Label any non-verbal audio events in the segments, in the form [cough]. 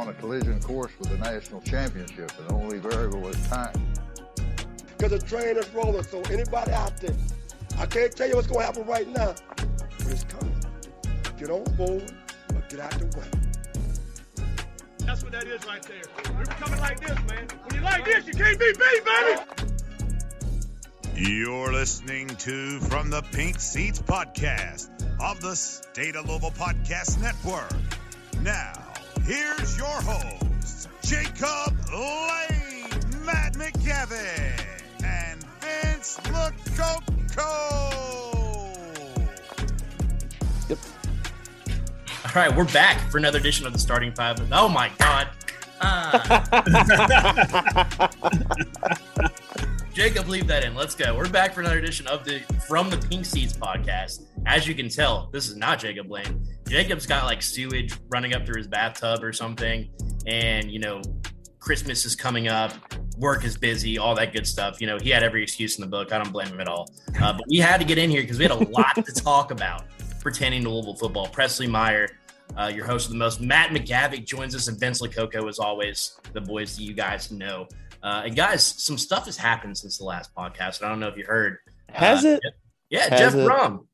On a collision course with the national championship, and the only variable is time. Because the train is rolling, so anybody out there, I can't tell you what's going to happen right now, but it's coming. Get on board or get out the way. That's what that is right there. We're coming like this, man. When you like this, you can't be beat, baby. You're listening to From the Pink Seats podcast of the State of Louisville Podcast Network. Now, here's your hosts, Jacob Lane, Matt McGavic, and Vince Lococo. Yep. All right, we're back for another edition of the starting five. Oh my god. Ah. [laughs] [laughs] Jacob, leave that in. Let's go. We're back for another edition of the From the Pink Seats podcast. As you can tell, this is not Jacob Lane. Jacob's got like sewage running up through his bathtub or something. And, you know, Christmas is coming up, work is busy, all that good stuff. You know, he had every excuse in the book. I don't blame him at all. Uh, but we had to get in here because we had a lot to talk about pertaining to Louisville football. Presley Meyer, uh, your host of the most, Matt McGavic joins us, and Vince Lococo, as always, the boys that you guys know. Uh, and guys, some stuff has happened since the last podcast. I don't know if you heard. Has Uh, it? Yeah, Has Jeff it? Rum.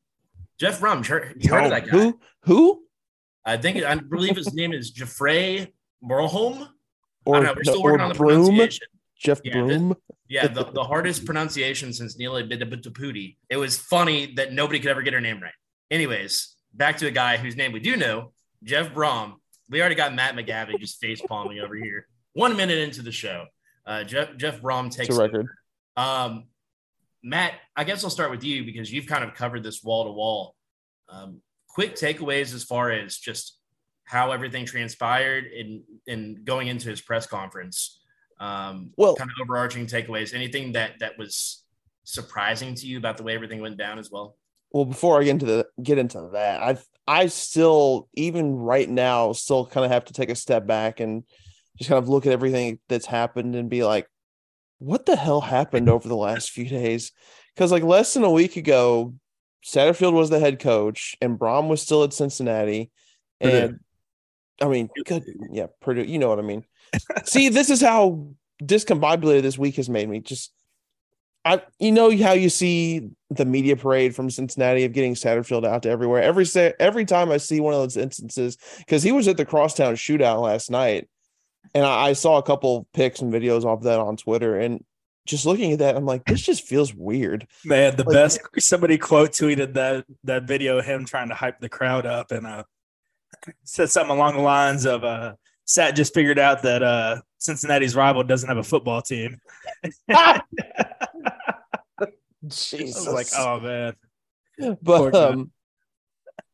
Jeff Rum. You heard, you heard of that guy? Who? Who? I think I believe his name is Jeffrey Morholm. Or, I don't know, we're still working on the Broom? pronunciation. Jeff Yeah, the- Broom? Yeah, the, [laughs] the hardest pronunciation since Neeli Bendapudi. It was funny that nobody could ever get her name right. Anyways, back to a guy whose name we do know, Jeff Brohm. We already got Matt McGavic just face palming over here. One minute into the show, uh, Jeff Jeff Brohm It's takes a record. Um, Matt, I guess I'll start with you because you've kind of covered this wall to wall. Um, quick takeaways as far as just how everything transpired in in going into his press conference. Um, Well- kind of overarching takeaways. Anything that that was surprising to you about the way everything went down as well? Well, before I get into the get into that, I I still even right now still kind of have to take a step back and just kind of look at everything that's happened and be like, what the hell happened over the last few days? Because like less than a week ago, Satterfield was the head coach and Brohm was still at Cincinnati, Purdue. and I mean, good, yeah, Purdue. You know what I mean? See, this is how discombobulated this week has made me. Just I, you know how you see the media parade from Cincinnati of getting Satterfield out to everywhere. Every every time I see one of those instances, because he was at the Crosstown Shootout last night, and I, I saw a couple pics and videos off that on Twitter, and just looking at that, I'm like, this just feels weird. Man, the Like- best somebody quote tweeted that that video of him trying to hype the crowd up and uh said something along the lines of uh Sat just figured out that uh Cincinnati's rival doesn't have a football team. [laughs] I Jesus, was like, oh man. But um,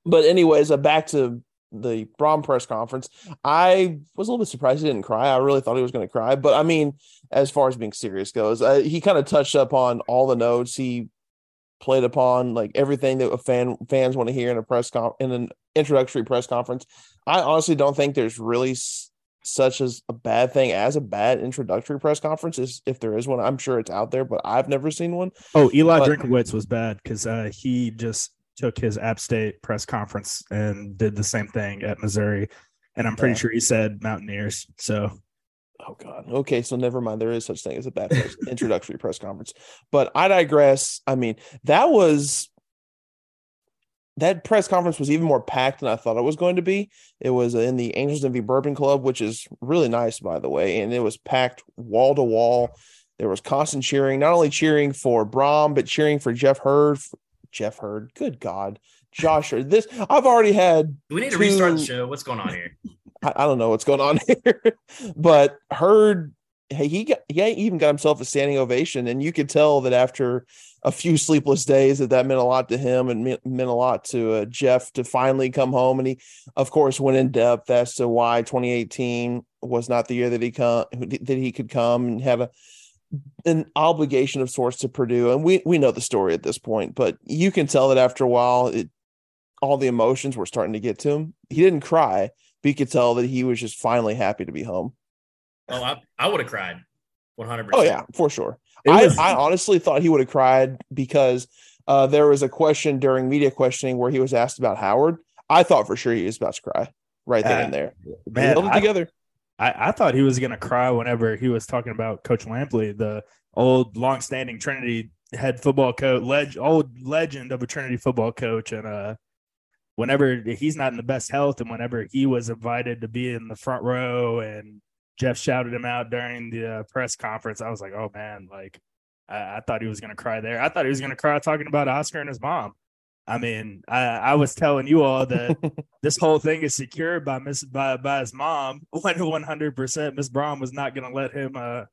but anyways, uh, back to the Brohm press conference. I was a little bit surprised he didn't cry. I really thought he was going to cry, but I mean, as far as being serious goes, uh, he kind of touched up on all the notes. He played upon like everything that a fan fans want to hear in a press con in an introductory press conference. I honestly don't think there's really s- such as a bad thing as a bad introductory press conference. Is if there is one, I'm sure it's out there, but I've never seen one. Oh, Eli But- Drinkwitz was bad because uh, he just took his App State press conference and did the same thing at Missouri, and I'm pretty Yeah. sure he said Mountaineers. So Oh God. Okay, so never mind. There is such thing as a bad press, [laughs] introductory press conference. But I digress. I mean, that was that press conference was even more packed than I thought it was going to be. It was in the Angels Envy Bourbon Club, which is really nice, by the way, and it was packed wall to wall. There was constant cheering, not only cheering for Brohm, but cheering for Jeff Heird. Jeff Heird, good God, Josh Heird. This I've already had. Do we need to two- restart the show? What's going on here? [laughs] I, I don't know what's going on [laughs] here, but Heird, hey, he got he even got himself a standing ovation, and you could tell that after a few sleepless days that that meant a lot to him and meant, meant a lot to uh, Jeff to finally come home. And he, of course, went in depth as to why 2018 was not the year that he come that he could come and have a an obligation of sorts to Purdue. And we we know the story at this point, but you can tell that after a while, it all the emotions were starting to get to him. He didn't cry, but you could tell that he was just finally happy to be home. Oh, I, I would have cried. 100%. Oh yeah, for sure. I, I honestly thought he would have cried because uh, there was a question during media questioning where he was asked about Howard. I thought for sure he was about to cry right there Uh, and there. Man, held it I, together. I, I thought he was gonna cry whenever he was talking about Coach Lampley, the old longstanding Trinity head football coach, leg, old legend of a Trinity football coach, and uh, whenever he's not in the best health, and whenever he was invited to be in the front row, and Jeff shouted him out during the uh, press conference, I was like, oh man, like I, I thought he was gonna cry there. I thought he was gonna cry talking about Oscar and his mom. I mean, I, I was telling you all that [laughs] this whole thing is secured by Miss by, by his mom. [laughs] One hundred percent, Miss Braun was not going to let him uh,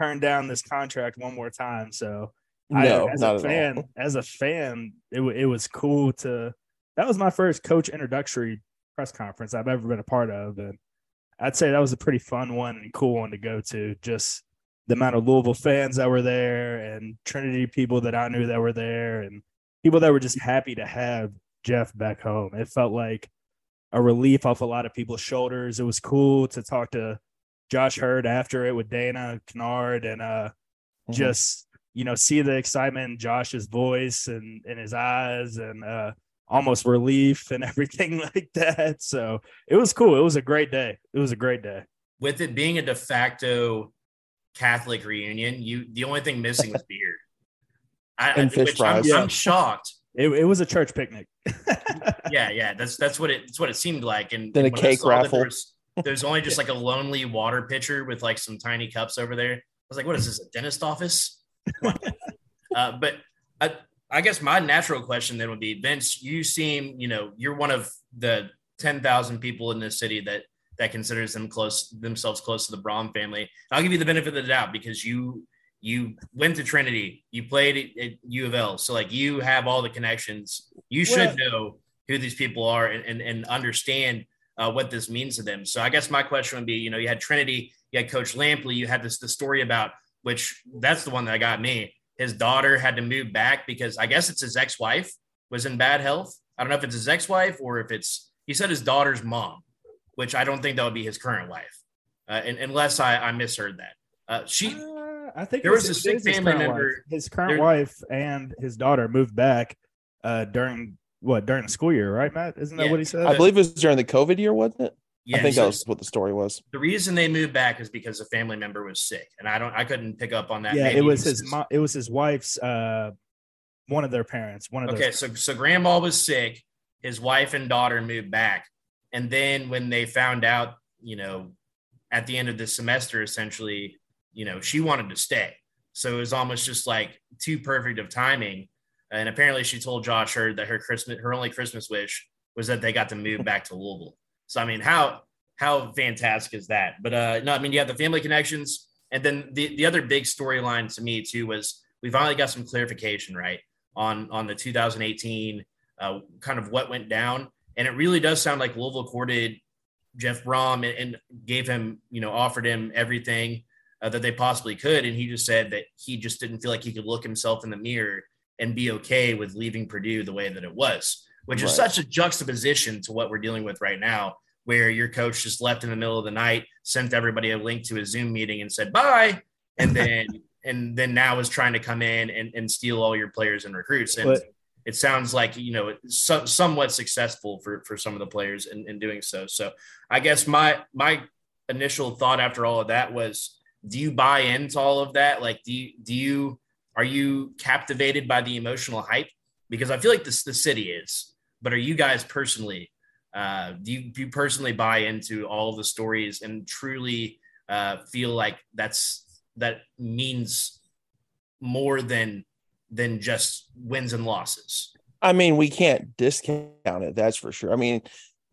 turn down this contract one more time. So, I, as a fan, all. as a fan, it it was cool to. That was my first coach introductory press conference I've ever been a part of, and I'd say that was a pretty fun one and cool one to go to. Just the amount of Louisville fans that were there, and Trinity people that I knew that were there, and people that were just happy to have Jeff back home. It felt like a relief off a lot of people's shoulders. It was cool to talk to Josh Heird after it with Dana Kennard and uh Mhm. just you know see the excitement in Josh's voice and in his eyes and uh almost relief and [laughs] everything like that. So it was cool. It was a great day. It was a great day. With it being a de facto Catholic reunion, you the only thing missing was beer. I, And fish which I'm, fries. I'm shocked. It, it was a church picnic. [laughs] Yeah, yeah, that's that's what it that's what it seemed like. And Then a and I cake raffle. There's, there's only [laughs] just like a lonely water pitcher with like some tiny cups over there. I was like, what is this, a dentist office? [laughs] Uh, but I, I guess my natural question then would be, Vince, you seem, you know, you're one of the 10,000 people in this city that that considers them close themselves close to the Braun family. I'll give you the benefit of the doubt because you you went to Trinity, you played at U of L, so like you have all the connections. You should know who these people are and and, and understand uh, what this means to them. So I guess my question would be, you know, you had Trinity, you had Coach Lampley, you had this the story about which that's the one that got me. His daughter had to move back because I guess it's his ex-wife was in bad health. I don't know if it's his ex-wife or if it's he said his daughter's mom, which I don't think that would be his current wife, uh, and, unless I, I misheard that. Uh, she Uh, I think There it's- was a it sick his family current member- wife. His current there- wife and his daughter moved back uh, during what during the school year, right, Matt? Isn't that Yeah. what he said? I believe it was during the COVID year, wasn't it? yeah, I think so that was what the story was. the reason they moved back is because a family member was sick, and I don't I couldn't pick up on that. yeah, it was his mo- it was his wife's uh, one of their parents. One of Okay, those. so so grandma was sick. His wife and daughter moved back, and then when they found out, you know, at the end of the semester, essentially, you know, she wanted to stay. So it was almost just like too perfect of timing. And apparently, she told Josh Heird that her Christmas, her only Christmas wish was that they got to move back to Louisville. So I mean, how how fantastic is that? But uh, no, I mean, you have the family connections, and then the the other big storyline to me too was we finally got some clarification right on on the 2018 uh, kind of what went down, and it really does sound like Louisville courted Jeff Brohm and, and gave him, you know, offered him everything uh, that they possibly could, and he just said that he just didn't feel like he could look himself in the mirror and be okay with leaving Purdue the way that it was, which is such a juxtaposition to what we're dealing with right now, where your coach just left in the middle of the night, sent everybody a link to a Zoom meeting, and said bye, and [laughs] then and then now is trying to come in and, and steal all your players and recruits, and But- it sounds like you know so, somewhat successful for for some of the players in, in doing so. So I guess my my initial thought after all of that was do you buy into all of that? Like, do you, do you, are you captivated by the emotional hype? Because I feel like this, the city is, but are you guys personally, uh, do you, do you personally buy into all the stories and truly uh, feel like that's, that means more than, than just wins and losses? I mean, we can't discount it. That's for sure. I mean,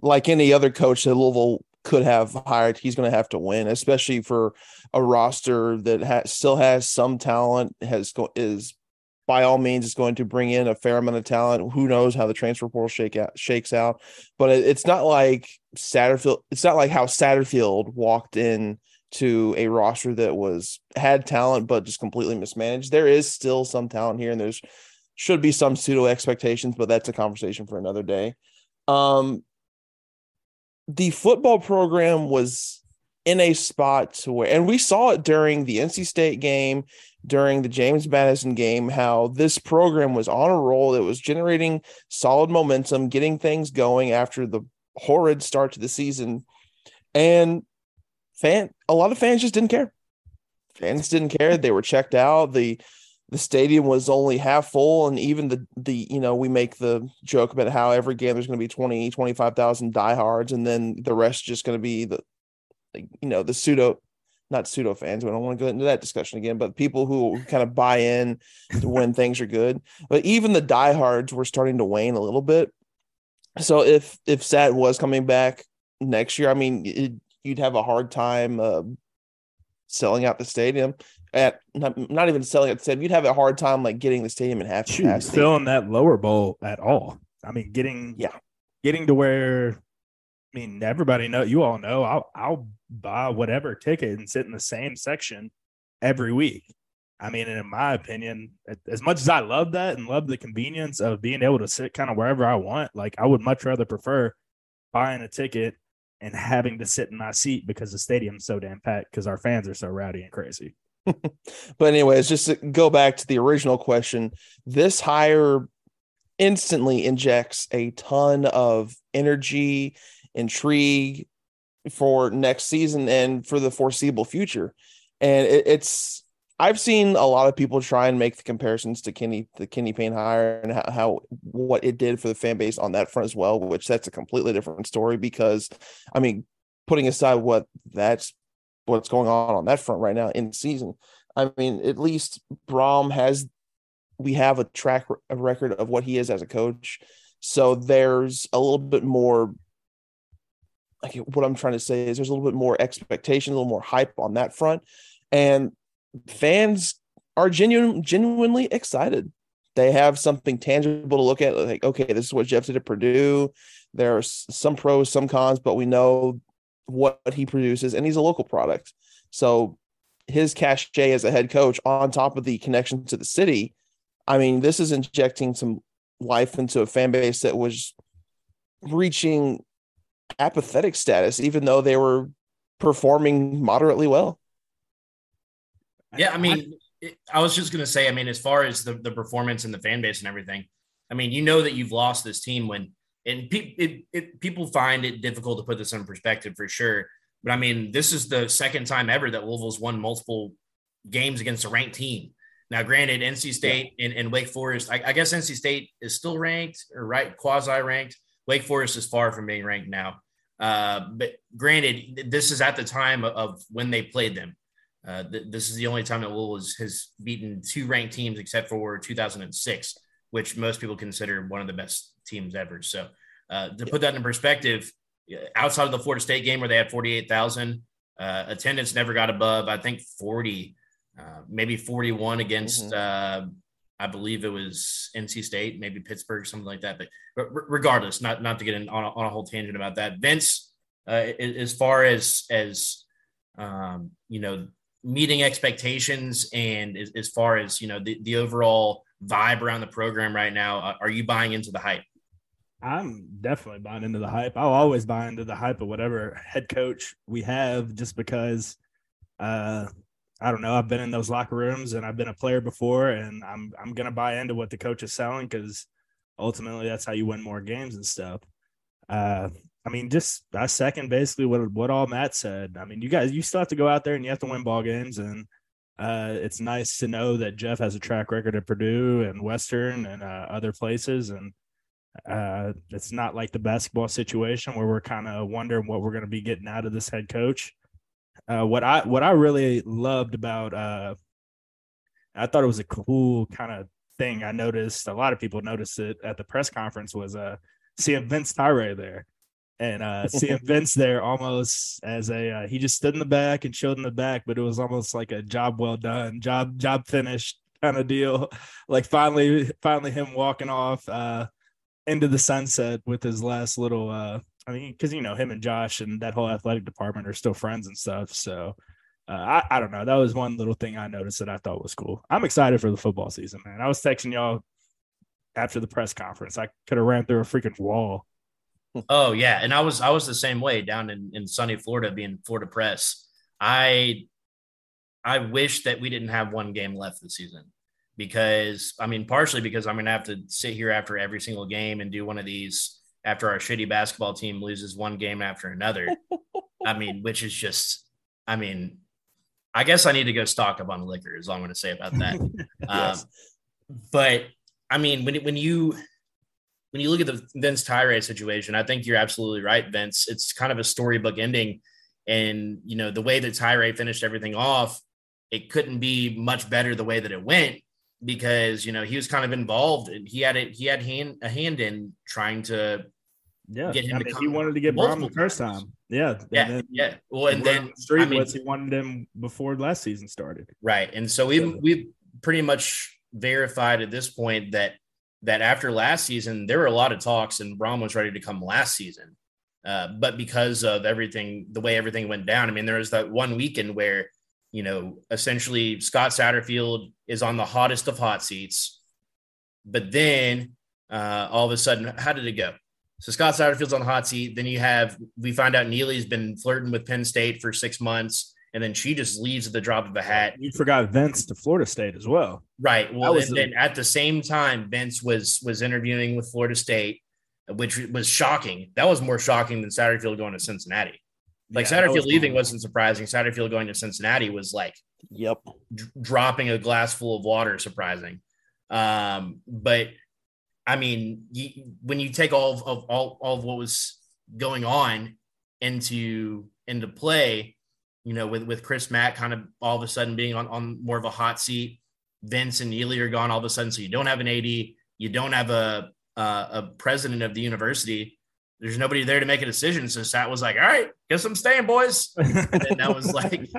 like any other coach that Louisville could have hired, he's going to have to win, especially for a roster that has, still has some talent. Has is by all means is going to bring in a fair amount of talent. Who knows how the transfer portal shake out, shakes out? But it, it's not like Satterfield. It's not like how Satterfield walked in to a roster that was had talent but just completely mismanaged. There is still some talent here, and there's should be some pseudo expectations, but that's a conversation for another day. Um, the football program was in a spot to where, and we saw it during the NC State game, during the James Madison game, how this program was on a roll. It was generating solid momentum, getting things going after the horrid start to the season. And fan, a lot of fans just didn't care. Fans didn't care. They were checked out. The the stadium was only half full and even the the you know we make the joke about how every game there's going to be 20 25,000 diehards and then the rest just going to be the you know the pseudo not pseudo fans we don't want to go into that discussion again but people who kind of buy in when things are good. But even the diehards were starting to wane a little bit. So if if sat was coming back next year i mean it, you'd have a hard time uh, selling out the stadium at not, not even selling it said you'd have a hard time like getting the stadium in half Shoot, capacity. filling that lower bowl at all. I mean, getting yeah, getting to where I mean everybody know you all know I'll I'll buy whatever ticket and sit in the same section every week. I mean, in my opinion, as much as I love that and love the convenience of being able to sit kind of wherever I want, like I would much rather prefer buying a ticket and having to sit in my seat because the stadium's so damn packed because our fans are so rowdy and crazy. [laughs] but anyways, just to go back to the original question, this hire instantly injects a ton of energy, intrigue for next season and for the foreseeable future. And it, it's I've seen a lot of people try and make the comparisons to Kenny, the Kenny Payne hire, and how, how, what it did for the fan base on that front as well. Which that's a completely different story because, I mean, putting aside what that's what's going on on that front right now in season. I mean, at least Brohm has we have a track a record of what he is as a coach. So there's a little bit more like what I'm trying to say is there's a little bit more expectation, a little more hype on that front. And fans are genuine genuinely excited. They have something tangible to look at, like, okay, this is what Jeff did at Purdue. There are some pros, some cons, but we know what he produces, and he's a local product. So his cachet as a head coach, on top of the connection to the city, I mean, this is injecting some life into a fan base that was reaching apathetic status, even though they were performing moderately well. Yeah, I mean, I was just going to say, I mean, as far as the, the performance and the fan base and everything, I mean, you know that you've lost this team when and pe- it, it, people find it difficult to put this in perspective for sure. But I mean, this is the second time ever that Louisville's won multiple games against a ranked team. Now, granted, NC State yeah. and, and, Wake Forest, I, I, guess NC State is still ranked or right quasi ranked. Wake Forest is far from being ranked now. Uh, but granted, this is at the time of, when they played them. Uh, th- this is the only time that Louisville has, has beaten two ranked teams except for 2006, which most people consider one of the best teams ever. So uh, to put that in perspective, outside of the Florida State game where they had 48,000, uh, attendance never got above, I think 40, uh, maybe 41 against, mm-hmm. Uh, I believe it was NC State, maybe Pittsburgh, something like that. But, regardless, not, not to get in on a, on a whole tangent about that. Vince, uh, as far as, as, um, you know, meeting expectations and as, as far as, you know, the, the overall vibe around the program right now, are you buying into the hype? I'm definitely buying into the hype. I'll always buy into the hype of whatever head coach we have, just because uh, I don't know. I've been in those locker rooms and I've been a player before, and I'm I'm gonna buy into what the coach is selling because ultimately that's how you win more games and stuff. Uh, I mean, just I second basically what what all Matt said. I mean, you guys, you still have to go out there and you have to win ball games, and uh, it's nice to know that Jeff has a track record at Purdue and Western and uh, other places, and uh, it's not like the basketball situation where we're kind of wondering what we're going to be getting out of this head coach. Uh, what I what I really loved about uh, I thought it was a cool kind of thing. I noticed a lot of people noticed it at the press conference was uh seeing Vince Tyra there and uh [laughs] seeing Vince there almost as a uh, he just stood in the back and showed in the back, but it was almost like a job well done, job job finished kind of deal. [laughs] Like finally, finally him walking off uh into the sunset with his last little uh I mean, because you know him and Josh and that whole athletic department are still friends and stuff. So uh, I, I don't know. That was one little thing I noticed that I thought was cool. I'm excited for the football season, man. I was texting y'all after the press conference. I could have ran through a freaking wall. Oh yeah, and I was I was the same way down in, in sunny Florida, being Florida press. I I wish that we didn't have one game left this season because I mean, partially because I'm gonna have to sit here after every single game and do one of these after our shitty basketball team loses one game after another. [laughs] I mean, which is just, I mean, I guess I need to go stock up on liquor. Is all I'm going to say about that. [laughs] yes. um, but I mean, when when you when you look at the Vince Tyra situation, I think you're absolutely right, Vince. It's kind of a storybook ending, and you know the way that Tyra finished everything off, it couldn't be much better the way that it went because you know he was kind of involved and he had it he had hand a hand in trying to yeah get him I mean, he wanted to get Braun the first time. Yeah yeah then, yeah. Well and then street I mean, he wanted him before last season started. Right and so we've we've pretty much verified at this point that that after last season there were a lot of talks and Braun was ready to come last season. Uh, but because of everything the way everything went down I mean there was that one weekend where you know, essentially Scott Satterfield is on the hottest of hot seats. But then uh, all of a sudden, how did it go? So Scott Satterfield's on the hot seat. Then you have, we find out Neeli's been flirting with Penn State for six months. And then she just leaves at the drop of a hat. You forgot Vince to Florida State as well. Right. Well, and the- then at the same time, Vince was was interviewing with Florida State, which was shocking. That was more shocking than Satterfield going to Cincinnati. Like yeah, Satterfield was leaving wasn't surprising. Satterfield going to Cincinnati was like, yep, d- dropping a glass full of water, surprising. Um, but I mean, you, when you take all of, of all, all of what was going on into into play, you know, with with Chris Mack kind of all of a sudden being on on more of a hot seat, Vince and Neeli are gone all of a sudden, so you don't have an AD, you don't have a a, a president of the university there's nobody there to make a decision. So Sat was like, all right, guess I'm staying, boys. And that was [laughs] like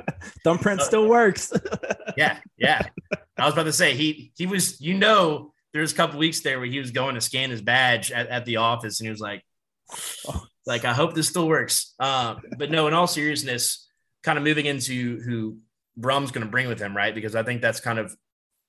thumbprint uh, still works. [laughs] yeah, yeah. I was about to say he he was, you know, there was a couple weeks there where he was going to scan his badge at, at the office and he was like, like, I hope this still works. Um, but no, in all seriousness, kind of moving into who Brohm's going to bring with him, right? Because I think that's kind of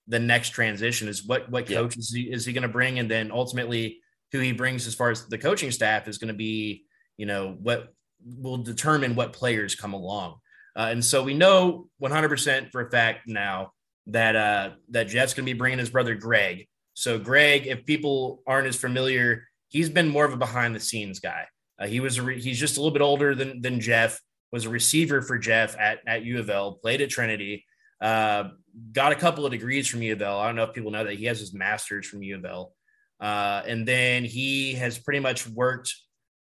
the next transition is what what coach is he, is he going to bring, and then ultimately who he brings as far as the coaching staff is going to be, you know, what will determine what players come along. Uh, and so we know 100% for a fact now that uh, that Jeff's going to be bringing his brother Greg. So Greg, if people aren't as familiar, he's been more of a behind the scenes guy. Uh, he was re- he's just a little bit older than than Jeff. Was a receiver for Jeff at at U of L. Played at Trinity. Uh, got a couple of degrees from U of L. I don't know if people know that he has his master's from U of L. Uh, and then he has pretty much worked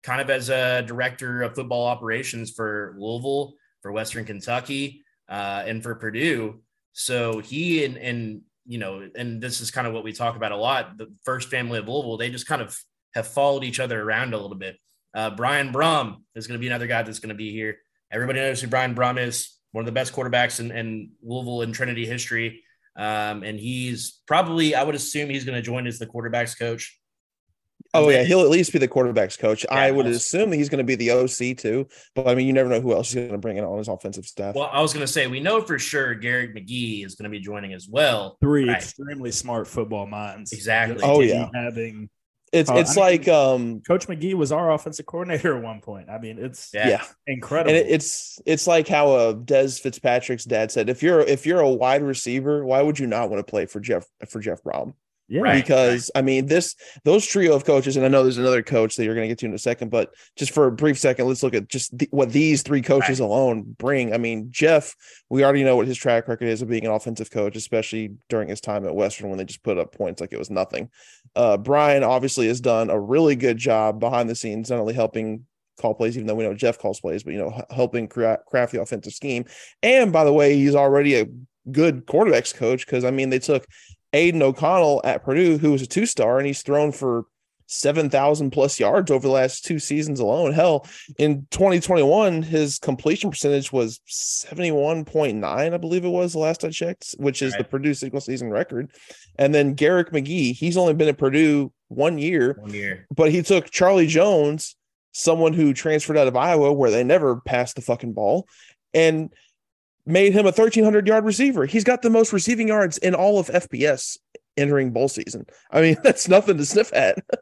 kind of as a director of football operations for Louisville, for Western Kentucky, uh, and for Purdue. So he and, and, you know, and this is kind of what we talk about a lot. The first family of Louisville, they just kind of have followed each other around a little bit. Uh, Brian Brohm is going to be another guy that's going to be here. Everybody knows who Brian Brohm is, one of the best quarterbacks in, in Louisville and Trinity history. Um, and he's probably, I would assume he's going to join as the quarterback's coach. Oh yeah, he'll at least be the quarterback's coach. Yeah, I would assume that he's going to be the OC too, but I mean, you never know who else he's going to bring in on his offensive staff. Well, I was going to say we know for sure Garrick McGee is going to be joining as well. Three right. extremely smart football minds. Exactly. Oh yeah, having it's uh, it's I mean, like um, Coach McGee was our offensive coordinator at one point. I mean, it's yeah, yeah. incredible. And it, it's it's like how uh, Dez Fitzpatrick's dad said, if you're if you're a wide receiver, why would you not want to play for Jeff for Jeff Brohm? Yeah. Because I mean this those trio of coaches, and I know there's another coach that you're going to get to in a second, but just for a brief second, let's look at just the, what these three coaches alone bring. I mean, Jeff, we already know what his track record is of being an offensive coach, especially during his time at Western when they just put up points like it was nothing. Uh, Brian obviously has done a really good job behind the scenes, not only helping call plays, even though we know Jeff calls plays, but you know, helping cra- craft the offensive scheme. And by the way, he's already a good quarterbacks coach because I mean they took Aidan O'Connell at Purdue, who was a two star, and he's thrown for 7,000 plus yards over the last two seasons alone. Hell, in 2021, his completion percentage was 71.9, I believe it was the last I checked, which is the Purdue single season record. And then Garrick McGee, he's only been at Purdue one year, One year. but he took Charlie Jones, someone who transferred out of Iowa, where they never passed the fucking ball, and made him a 1,300 yard receiver. He's got the most receiving yards in all of FBS entering bowl season. I mean, [laughs] that's nothing to sniff at. like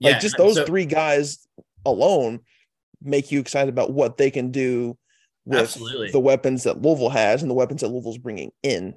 Yeah, just those so- three guys alone make you excited about what they can do with Absolutely. the weapons that Louisville has and the weapons that Louisville's bringing in.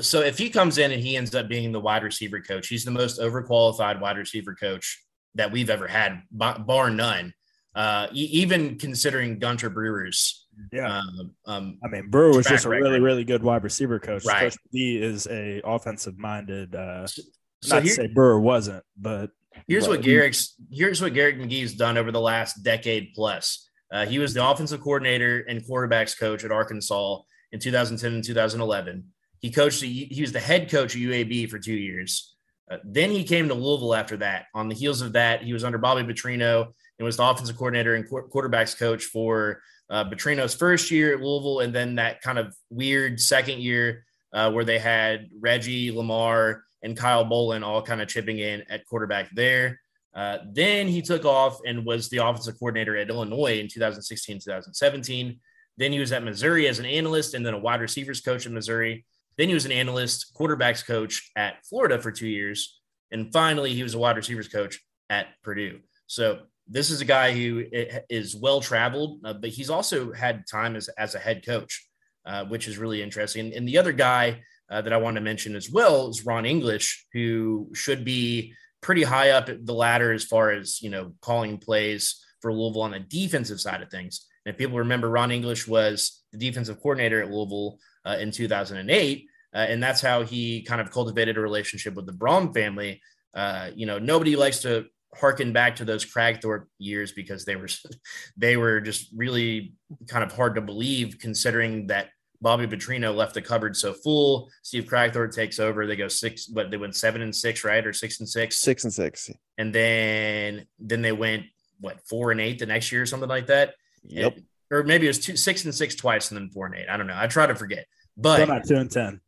So if he comes in and he ends up being the wide receiver coach, he's the most overqualified wide receiver coach that we've ever had, bar, none. Uh, even considering Gunter Brewer's, Yeah. um, um, I mean, Brewer was just a record. really, really good wide receiver coach. Right. Coach D is a offensive minded. Uh, so not here- to say Brewer wasn't, but Here's what But- Garrick's here's what Garrick McGee's done over the last decade plus. Uh, he was the offensive coordinator and quarterbacks coach at Arkansas in 2010 and 2011. He coached. He was the head coach at UAB for two years. Uh, then he came to Louisville after that. On the heels of that, he was under Bobby Petrino and was the offensive coordinator and qu- quarterbacks coach for uh, Petrino's first year at Louisville, and then that kind of weird second year uh, where they had Reggie Lamar and Kyle Bolin all kind of chipping in at quarterback there. Uh, then he took off and was the offensive coordinator at Illinois in 2016, 2017. Then he was at Missouri as an analyst and then a wide receivers coach in Missouri. Then he was an analyst, quarterbacks coach at Florida for two years. And finally, he was a wide receivers coach at Purdue. So this is a guy who is well traveled, uh, but he's also had time as, as a head coach, uh, which is really interesting. And the other guy uh, that I want to mention as well is Ron English, who should be pretty high up the ladder as far as you know calling plays for Louisville on the defensive side of things. And if people remember, Ron English was the defensive coordinator at Louisville uh, in 2008, uh, and that's how he kind of cultivated a relationship with the Brohm family. Uh, you know, nobody likes to harken back to those Kragthorpe years because they were [laughs] they were just really kind of hard to believe considering that Bobby Petrino left the cupboard so full. Steve Kragthorpe takes over. They go six, but they went seven and six, right, or six and six, Six and six. and then then they went what four and eight the next year or something like that. Yep. or maybe it was two six and six twice and then four and eight. I don't know. I try to forget, still but not two and ten.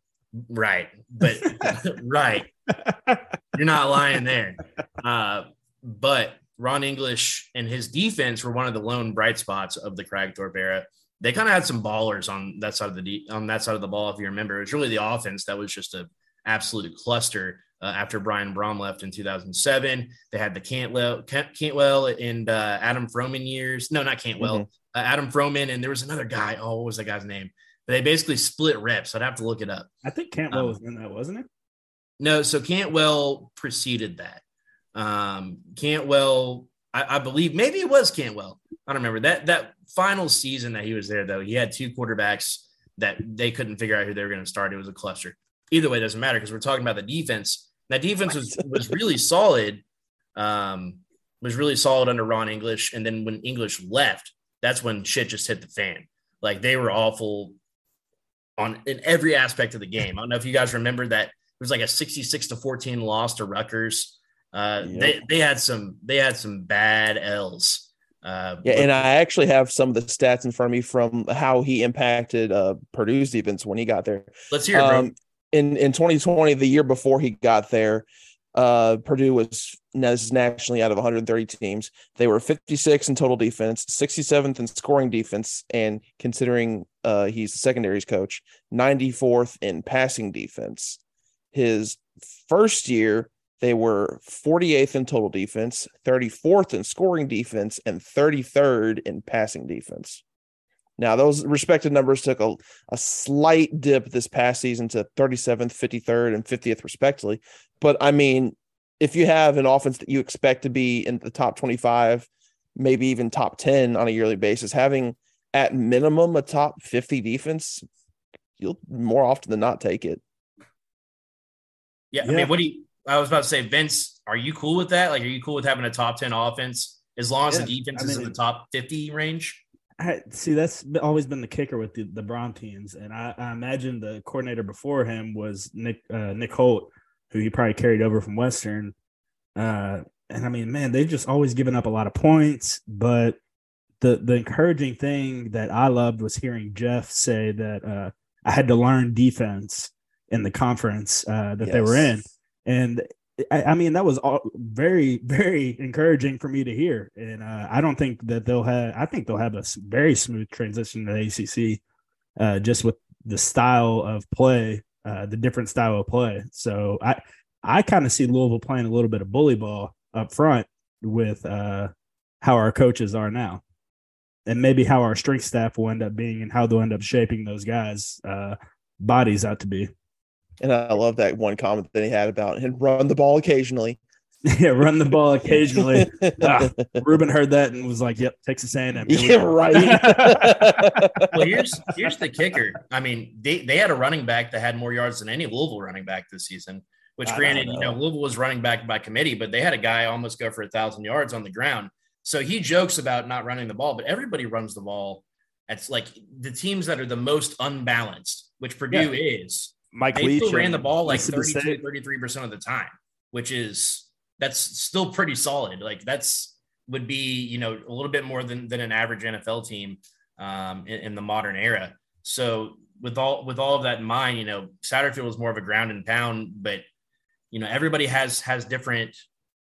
right, but [laughs] right, [laughs] you're not lying there. Uh, but Ron English and his defense were one of the lone bright spots of the Kragthorpe era. They kind of had some ballers on that side of the de- on that side of the ball. If you remember, it was really the offense that was just a absolute cluster. Uh, after Brian Brohm left in 2007, they had the Cantwell, Cantwell and uh, Adam Froman years. No, not Cantwell, uh, Adam Froman, and there was another guy. Oh, what was that guy's name? They basically split reps. I'd have to look it up. I think Cantwell Um, was in that, wasn't it? No, so Cantwell preceded that. Um, Cantwell, I, I believe maybe it was Cantwell. I don't remember that that final season that he was there though. He had two quarterbacks that they couldn't figure out who they were going to start. It was a cluster. Either way, it doesn't matter because we're talking about the defense. That defense was was really solid. Um, was really solid under Ron English, and then when English left, that's when shit just hit the fan. Like they were awful on in every aspect of the game. I don't know if you guys remember that it was like a 66 to 14 loss to Rutgers. Uh, Yep. they, they had some they had some bad L's. Uh, Yeah, and I actually have some of the stats in front of me from how he impacted uh, Purdue's defense when he got there. let's hear it, bro. Um, in in 2020, the year before he got there, uh, Purdue was now this is nationally out of 130 teams. They were 56 in total defense, 67th in scoring defense, and considering uh, he's the secondaries coach, 94th in passing defense. His first year, they were 48th in total defense, 34th in scoring defense, and 33rd in passing defense. Now, those respected numbers took a, a slight dip this past season to 37th, 53rd, and 50th, respectively. But I mean, if you have an offense that you expect to be in the top 25, maybe even top 10 on a yearly basis, having at minimum a top 50 defense, you'll more often than not take it. Yeah, I mean, what do you? I was about to say, Vince, are you cool with that? Like, are you cool with having a top 10 offense as long as Yeah, the defense I is in the top 50 range? I, see, that's always been the kicker with the, the Brown teams, and I, I imagine the coordinator before him was Nick uh, Nick Holt, who he probably carried over from Western. Uh, and I mean, man, they've just always given up a lot of points. But the the encouraging thing that I loved was hearing Jeff say that uh, I had to learn defense in the conference uh, that they were in, Yes. And I, I mean that was all very very encouraging for me to hear. And uh, I don't think that they'll have. I think they'll have a very smooth transition to ACC, uh, just with the style of play, uh, the different style of play. So I I kind of see Louisville playing a little bit of bully ball up front with uh, how our coaches are now. And maybe how our strength staff will end up being and how they'll end up shaping those guys' uh, bodies out to be. And I love that one comment that he had about and run the ball occasionally. [laughs] yeah, run the ball occasionally. [laughs] Ah, Ruben heard that and was like, "Yep, Texas A&M." Here we Yeah, right. [laughs] well, here's here's the kicker. I mean, they, they had a running back that had more yards than any Louisville running back this season. Which, I granted, know. you know, Louisville was running back by committee, but they had a guy almost go for a thousand yards on the ground. So he jokes about not running the ball, but everybody runs the ball. It's like the teams that are the most unbalanced, which Purdue is. Mike they Leach still ran the ball like Mississippi 32, State. 33 percent of the time, which is that's still pretty solid. Like that's would be you know a little bit more than than an average NFL team um, in, in the modern era. So with all with all of that in mind, you know Satterfield was more of a ground and pound, but you know everybody has has different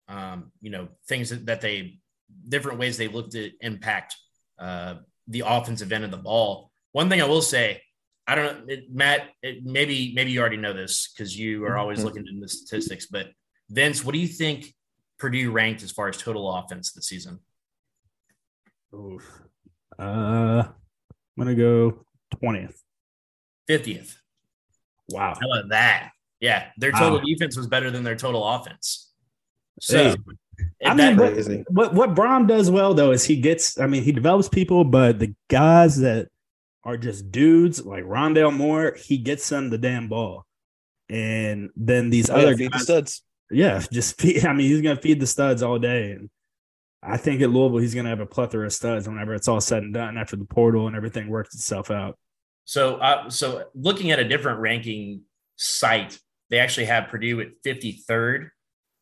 um, you know things that, that they different ways they look to impact uh, the offensive end of the ball. One thing I will say, I don't know, it, Matt. It, maybe maybe you already know this because you are always Mhm. looking into the statistics. But Vince, what do you think Purdue ranked as far as total offense this season? Oof. Uh, I'm gonna go twentieth. Fiftieth. Wow. How about that? Yeah, their total Wow. defense was better than their total offense. So I mean, but Crazy. what what Braun does well though is he gets. I mean, he develops people, but the guys that are just dudes like Rondale Moore, he gets them the damn ball, and then these Oh, yeah, other feed the guys, studs. yeah, [laughs] just feed. I mean, he's gonna feed the studs all day, and I think at Louisville he's gonna have a plethora of studs whenever it's all said and done after the portal and everything works itself out. So, uh, so looking at a different ranking site, they actually have Purdue at 53rd.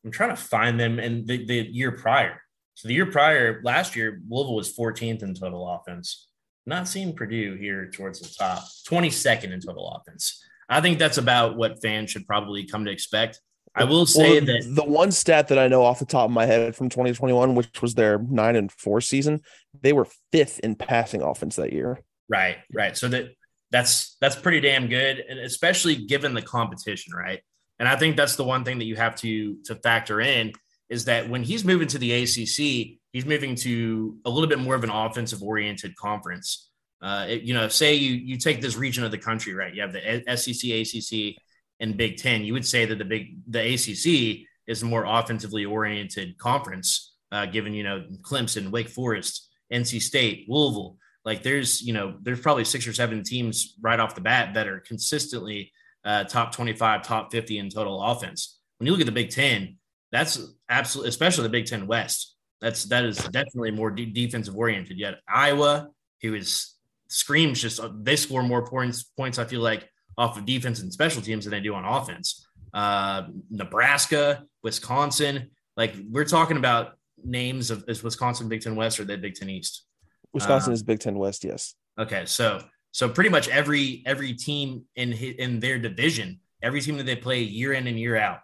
I'm trying to find them in the, the year prior. So the year prior, last year, Louisville was 14th in total offense. Not seeing Purdue here towards the top, 22nd in total offense. I think that's about what fans should probably come to expect. I will say Well, that the one stat that I know off the top of my head from 2021, which was their nine and four season, they were fifth in passing offense that year. Right, right. So that that's that's pretty damn good, and especially given the competition, right? And I think that's the one thing that you have to to factor in is that when he's moving to the ACC, he's moving to a little bit more of an offensive oriented conference. Uh, it- you know, say you you take this region of the country, right? You have the SEC, ACC, and Big Ten. You would say that the big the ACC is a more offensively oriented conference, uh, given you know Clemson, Wake Forest, NC State, Louisville. Like there's you know there's probably six or seven teams right off the bat that are consistently uh, top 25, top 50 in total offense. When you look at the Big Ten, that's absolutely, especially the Big Ten West. That's that is definitely more de- defensive oriented. Yet Iowa, who is screams just they score more points points. I feel like off of defense and special teams than they do on offense. Uh, Nebraska, Wisconsin, like we're talking about names of is Wisconsin Big Ten West or the Big Ten East. Wisconsin Uh, is Big Ten West, yes. Okay, so so pretty much every every team in in their division, every team that they play year in and year out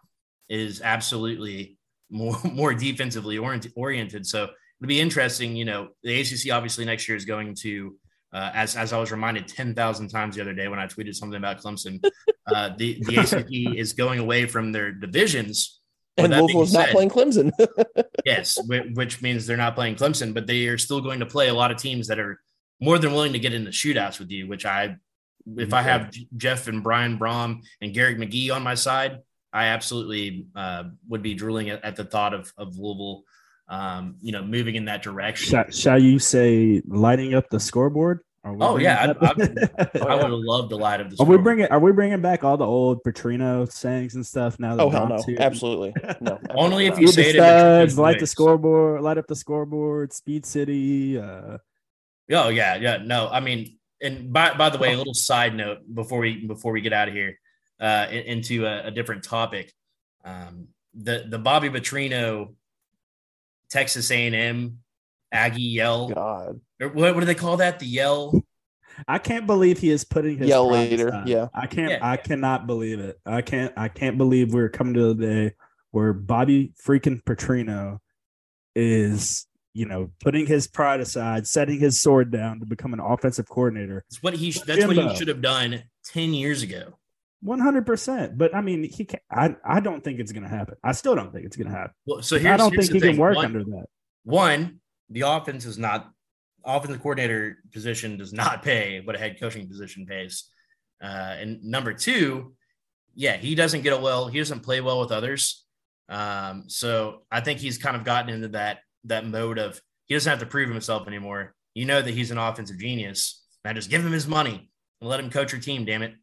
is absolutely more [laughs] more defensively oriented. So it'll be interesting. You know, the ACC obviously next year is going to, uh, as as I was reminded ten thousand times the other day when I tweeted something about Clemson, uh, the the [laughs] ACC is going away from their divisions. With And that Louisville is not playing Clemson. [laughs] yes, which means they're not playing Clemson, but they are still going to play a lot of teams that are more than willing to get into shootouts with you. Which I, if I have Jeff and Brian Brohm and Garrick McGee on my side, I absolutely uh, would be drooling at, at, the thought of of Louisville, um, you know, moving in that direction. Shall, shall you say lighting up the scoreboard? Oh yeah, I, I, [laughs] I, would have loved to light up the. Are we bringing? Are we bringing back all the old Petrino sayings and stuff now? oh hell no! Absolutely [laughs] no. Only if you say it. Studs, light the scoreboard, light up the scoreboard. Speed City. Uh... Oh yeah, yeah. No, I mean, and by by the way, a little side note before we before we get out of here, uh, into a, a different topic. Um, the the Bobby Petrino, Texas A and M Aggie yell. God, or what, what do they call that? The yell. I can't believe he is putting his yell leader. Aside. Yeah, I can't. Yeah. I cannot believe it. I can't. I can't believe we're coming to the day where Bobby freaking Petrino is, you know, putting his pride aside, setting his sword down to become an offensive coordinator. That's what he. That's Jimbo. what he should have done ten years ago. One hundred percent. But I mean, he can I. I don't think it's going to happen. I still don't think it's going to happen. Well, so here's, I don't here's think he thing. can work one, under that. One, the offense is not offensive coordinator position does not pay what a head coaching position pays. Uh, and number two, yeah, he doesn't get a well. He doesn't play well with others. Um, so I think he's kind of gotten into that that mode of he doesn't have to prove himself anymore. You know that he's an offensive genius. Now just give him his money and let him coach your team. Damn it.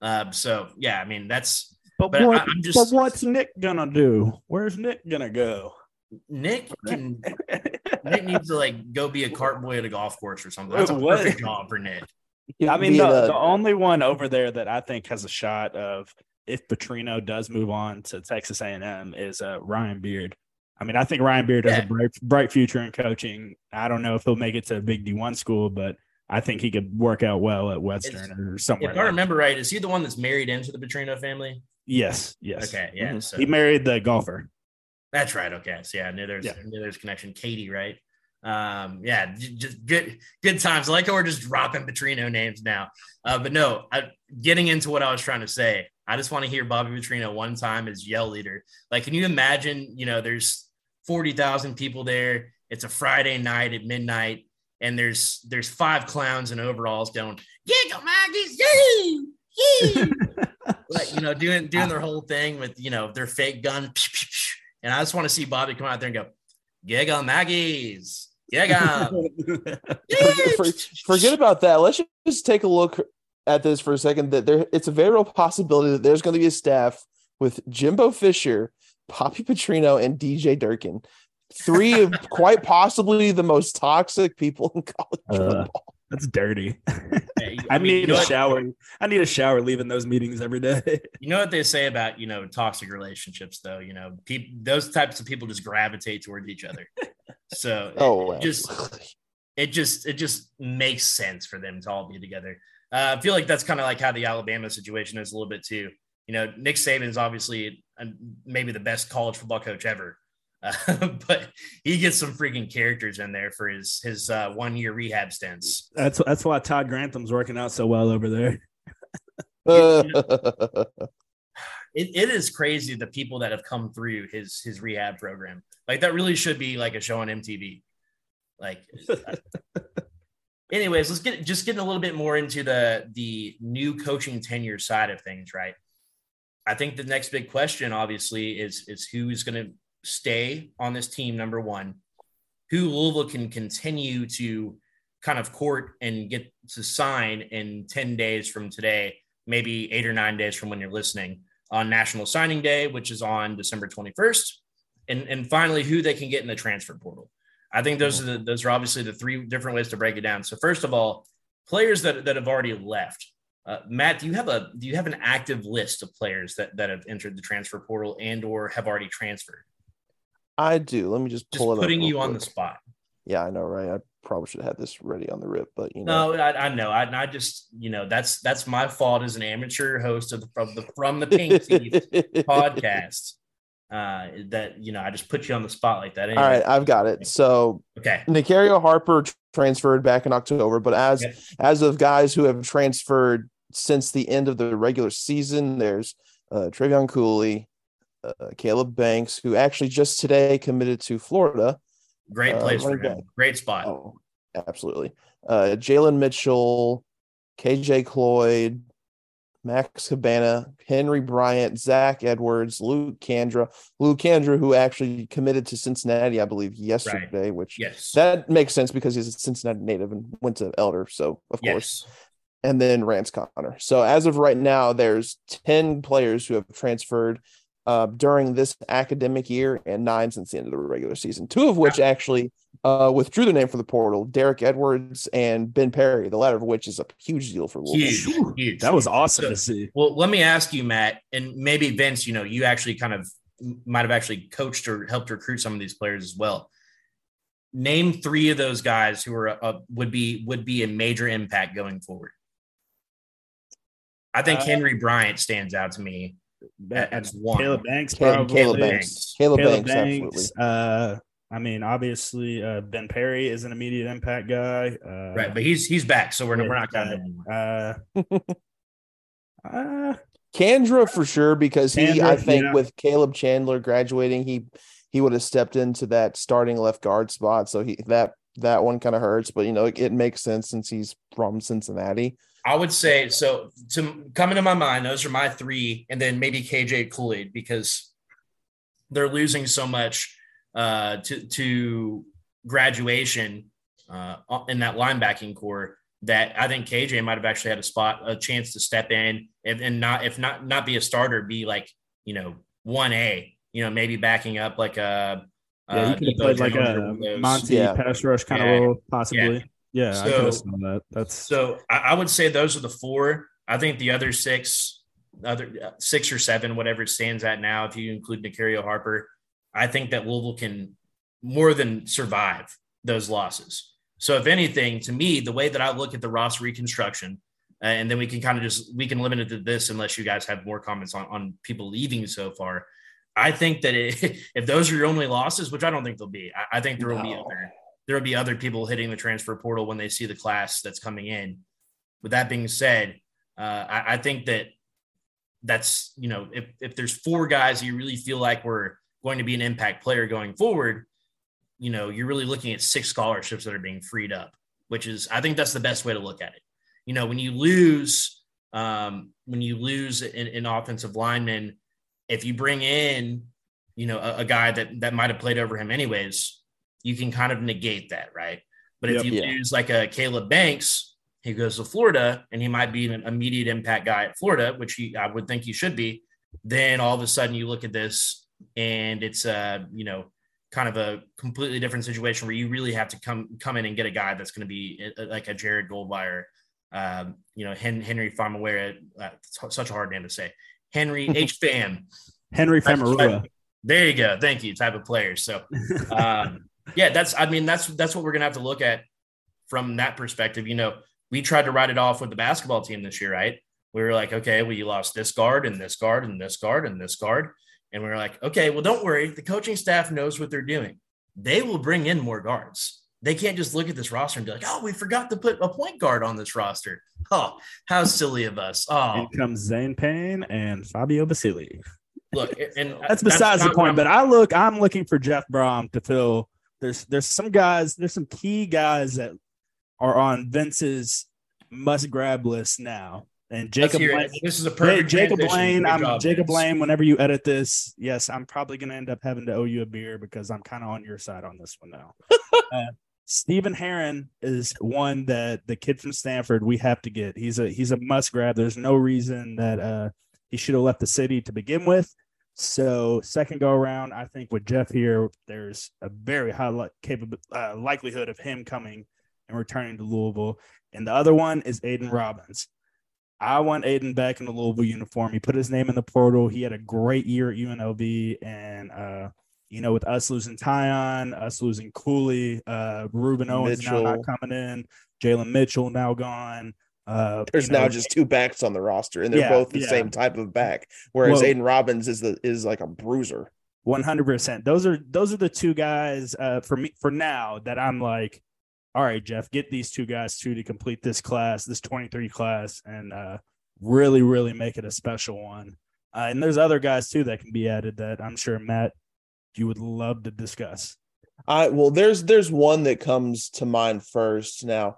Uh, so yeah, I mean that's. But, but what? I, just, but what's Nick gonna do? Where's Nick gonna go? Nick can [laughs] Nick needs to like go be a cart boy at a golf course or something. That's a what? perfect job for Nick. I mean, the, the only one over there that I think has a shot of if Petrino does move on to Texas A&M is uh, Ryan Beard. I mean, I think Ryan Beard has yeah. a bright, bright future in coaching. I don't know if he'll make it to a big D1 school, but I think he could work out well at Western it's, or somewhere. If I remember right, is he the one that's married into the Petrino family? Yes. Yes. Okay. Yeah. Mm-hmm. So. He married the golfer. That's right. Okay. So yeah, I knew there's yeah. I knew there's connection. Katie, right? Um, yeah, just good good times. I like how we're just dropping Petrino names now. Uh, but no, I, getting into what I was trying to say, I just want to hear Bobby Petrino one time as yell leader. Like, can you imagine? You know, there's forty thousand people there. It's a Friday night at midnight, and there's there's five clowns in overalls going, giggle Maggies, yeah, [laughs] yeah," like you know, doing doing their whole thing with you know their fake gun. And I just want to see Bobby come out there and go, giggle Maggies. Giga. [laughs] Forget about that. Let's just take a look at this for a second. That there it's a very real possibility that there's going to be a staff with Jimbo Fisher, Bobby Petrino, and DJ Durkin. Three of [laughs] quite possibly the most toxic people in college uh, football. That's dirty. Hey, [laughs] I, I mean, need a shower. I need a shower leaving those meetings every day. [laughs] You know what they say about you know toxic relationships, though. You know, people those types of people just gravitate towards each other. So oh, it, just it just it just makes sense for them to all be together. Uh, I feel like that's kind of like how the Alabama situation is a little bit too. You know, Nick Saban is obviously maybe the best college football coach ever. Uh, [laughs] but he gets some freaking characters in there for his his uh, one year rehab stints. That's that's why Todd Grantham's working out so well over there. [laughs] it, it is crazy the people that have come through his his rehab program. Like that really should be like a show on MTV. Like, [laughs] anyways, let's get just getting a little bit more into the the new coaching tenure side of things, right? I think the next big question, obviously, is is who's going to stay on this team, number one, who Louisville can continue to kind of court and get to sign in 10 days from today, maybe eight or nine days from when you're listening on National Signing Day, which is on December 21st. And, and finally, who they can get in the transfer portal. I think those are the, those are obviously the three different ways to break it down. So first of all, players that, that have already left. Uh, Matt, do you have a do you have an active list of players that, that have entered the transfer portal and or have already transferred? I do. Let me just pull it up. just it putting you quick. on the spot. Yeah, I know, right? I probably should have had this ready on the rip, but you know. No, I, I know. I, I just, you know, that's that's my fault as an amateur host of the from the from the Pink Teeth [laughs] podcast. Uh, that you know, I just put you on the spot like that. Anyway. All right, I've got it. So, okay, Nicario Harper transferred back in October, but as okay. as of guys who have transferred since the end of the regular season, there's uh, Trevion Cooley, uh, Caleb Banks, who actually just today committed to Florida. Great uh, place for him. Great spot. Oh, absolutely. Uh, Jalen Mitchell, KJ Cloyd, Max Cabana, Henry Bryant, Zach Edwards, Luke Kandra, Luke Kandra, who actually committed to Cincinnati, I believe, yesterday, right. which yes, that makes sense because he's a Cincinnati native and went to Elder. So of yes. course. And then Rance Connor. So as of right now, there's 10 players who have transferred uh, during this academic year and nine since the end of the regular season, two of which actually uh, withdrew their name from the portal, Derek Edwards and Ben Perry, the latter of which is a huge deal for Louisville. Huge, huge. That was awesome so, to see. Well, let me ask you, Matt, and maybe Vince, you know, you actually kind of might have actually coached or helped recruit some of these players as well. Name three of those guys who are uh, would be would be a major impact going forward. I think uh, Henry Bryant stands out to me as one. Caleb Banks, probably. Caleb Banks. Caleb, Caleb Banks, Banks absolutely. Uh, I mean, obviously, uh, Ben Perry is an immediate impact guy. Uh, right, but he's he's back, so we're, yeah, we're not counting uh, uh, [laughs] Kandra for sure because he, Kandra, I think, yeah. with Caleb Chandler graduating, he he would have stepped into that starting left guard spot. So he that that one kind of hurts, but you know it, it makes sense since he's from Cincinnati. I would say so. To coming to my mind, those are my three, and then maybe KJ Cloyd because they're losing so much uh, to to graduation uh, in that linebacking core that I think KJ might have actually had a spot, a chance to step in and, and not if not not be a starter, be like you know one A, you know maybe backing up like a. Yeah, he could have played like a Monty yeah. pass rush kind yeah. of role, possibly. Yeah. Yeah, so, I could have that. That's so. I, I, would say those are the four. I think the other six, other uh, six or seven, whatever it stands at now, if you include Nicario Harper, I think that Louisville can more than survive those losses. So, if anything, to me, the way that I look at the Ross reconstruction, uh, and then we can kind of just we can limit it to this unless you guys have more comments on, on people leaving so far. I think that it, [laughs] if those are your only losses, which I don't think they'll be, I, I think there will no. be other there will be other people hitting the transfer portal when they see the class that's coming in. With that being said, uh, I, I, think that that's you know if if there's four guys you really feel like we're going to be an impact player going forward, you know you're really looking at six scholarships that are being freed up, which is I think that's the best way to look at it. You know when you lose um, when you lose an, offensive lineman, if you bring in you know a, a guy that that might have played over him anyways you can kind of negate that, right? But if yep, you yeah. lose like a Caleb Banks, he goes to Florida and he might be an immediate impact guy at Florida, which he, I would think he should be. Then all of a sudden you look at this and it's a, you know, kind of a completely different situation where you really have to come come in and get a guy that's going to be uh, like a Jared Goldwire, um, you know, Henry Famaware, uh, such a hard name to say, Henry [laughs] H. Fam, Henry Famarua. There you go. Thank you. Type of player. So, [laughs] um, yeah, that's I mean that's that's what we're gonna have to look at from that perspective. You know, we tried to write it off with the basketball team this year, right? We were like, okay, well, you lost this guard and this guard and this guard and this guard. And we were like, okay, well, don't worry. The coaching staff knows what they're doing. They will bring in more guards. They can't just look at this roster and be like, oh, we forgot to put a point guard on this roster. Oh, how silly of us. Oh, here comes Zane Payne and Fabio Basili. Look, and that's besides that's the point. But I look, I'm looking for Jeff Brohm to fill there's there's some guys, there's some key guys that are on Vince's must grab list now. And Jacob Blaine, this is a perfect Jacob Blaine. I'm Jacob Blaine. Whenever you edit this, yes, I'm probably going to end up having to owe you a beer because I'm kind of on your side on this one now. [laughs] uh, Stephen Herron is one that the kid from Stanford we have to get. He's a he's a must grab. There's no reason that uh, he should have left the city to begin with. So second go around, I think with Jeff here, there's a very high li- capable uh, likelihood of him coming and returning to Louisville. And the other one is Aidan Robbins. I want Aidan back in the Louisville uniform. He put his name in the portal. He had a great year at UNLV, and uh, you know, with us losing Tiyon, us losing Cooley, uh, Rueben Owens Mitchell. now not coming in, Jalen Mitchell now gone. Uh, There's know, now just two backs on the roster, and they're yeah, both the yeah. same type of back. Whereas well, Aidan Robbins is the is like a bruiser. One hundred percent. Those are those are the two guys uh, for me for now that I'm like, all right, Jeff, get these two guys too to complete this class, this 23 class, and uh, really really make it a special one. Uh, and there's other guys too that can be added that I'm sure Matt you would love to discuss. I well, there's there's one that comes to mind first. Now,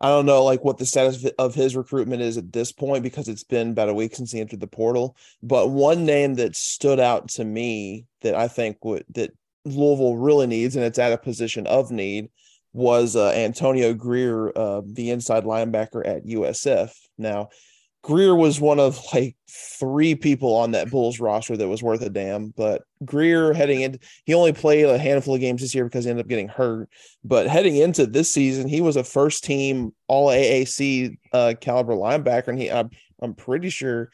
I don't know like what the status of his recruitment is at this point because it's been about a week since he entered the portal. But one name that stood out to me that I think would that Louisville really needs, and it's at a position of need, was uh, Antonio Grier, uh, the inside linebacker at USF. Now, Grier was one of like three people on that Bulls roster that was worth a damn. But Grier heading in, he only played a handful of games this year because he ended up getting hurt. But heading into this season, he was a first team All AAC uh, caliber linebacker, and he I'm, I'm pretty sure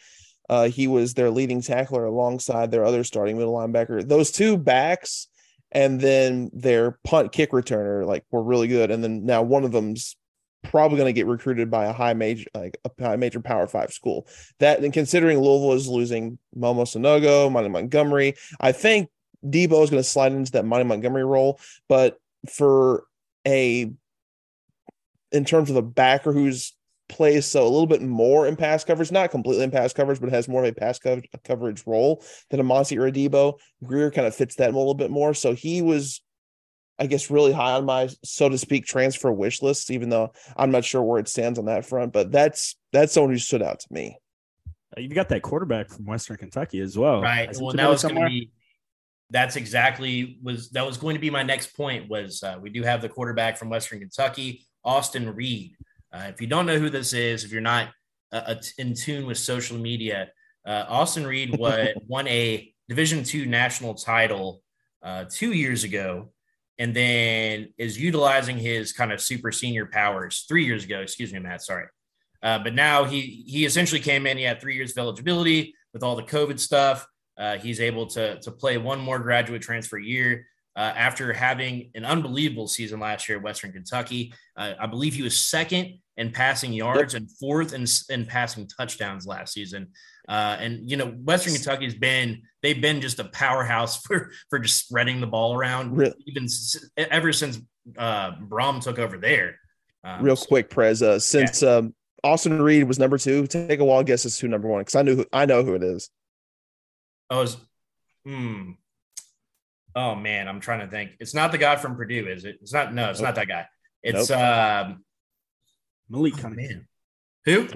uh, he was their leading tackler alongside their other starting middle linebacker. Those two backs. And then their punt kick returner, like, were really good. And then now one of them's probably going to get recruited by a high major like a high major power five school that and considering louisville is losing momo sanogo monty montgomery i think debo is going to slide into that monty montgomery role but for a in terms of the backer who's plays so a little bit more in pass coverage, not completely in pass coverage, but has more of a pass co- coverage role than a Monty or a Debo. Grier kind of fits that a little bit more. So he was I guess, really high on my, so to speak, transfer wish list, even though I'm not sure where it stands on that front. But that's that's someone who stood out to me. Uh, you've got that quarterback from Western Kentucky as well, right? Well, that was going to be. That's exactly was that was going to be my next point. Was uh, we do have the quarterback from Western Kentucky, Austin Reed. Uh, if you don't know who this is, if you're not uh, in tune with social media, uh, Austin Reed [laughs] won a Division two national title uh, two years ago and then is utilizing his kind of super senior powers three years ago. Excuse me, Matt. Sorry. Uh, but now he he essentially came in. He had three years of eligibility with all the COVID stuff. Uh, he's able to to play one more graduate transfer year uh, after having an unbelievable season last year at Western Kentucky. Uh, I believe he was second in passing yards yep. and fourth in, in passing touchdowns last season. Uh, and you know, Western Kentucky's been they've been just a powerhouse [laughs] for for just spreading the ball around, Real, even ever since uh, Brohm took over there. Um, Real quick, Prez, uh, since yeah. um, Austin Reed was number two, take a wild guess as to number one because I knew who, I know who it is. Oh, was, hmm. Oh man, I'm trying to think. It's not the guy from Purdue, is it? It's not. No, it's nope. not that guy. It's nope. um, Malik oh, Cunningham. Who?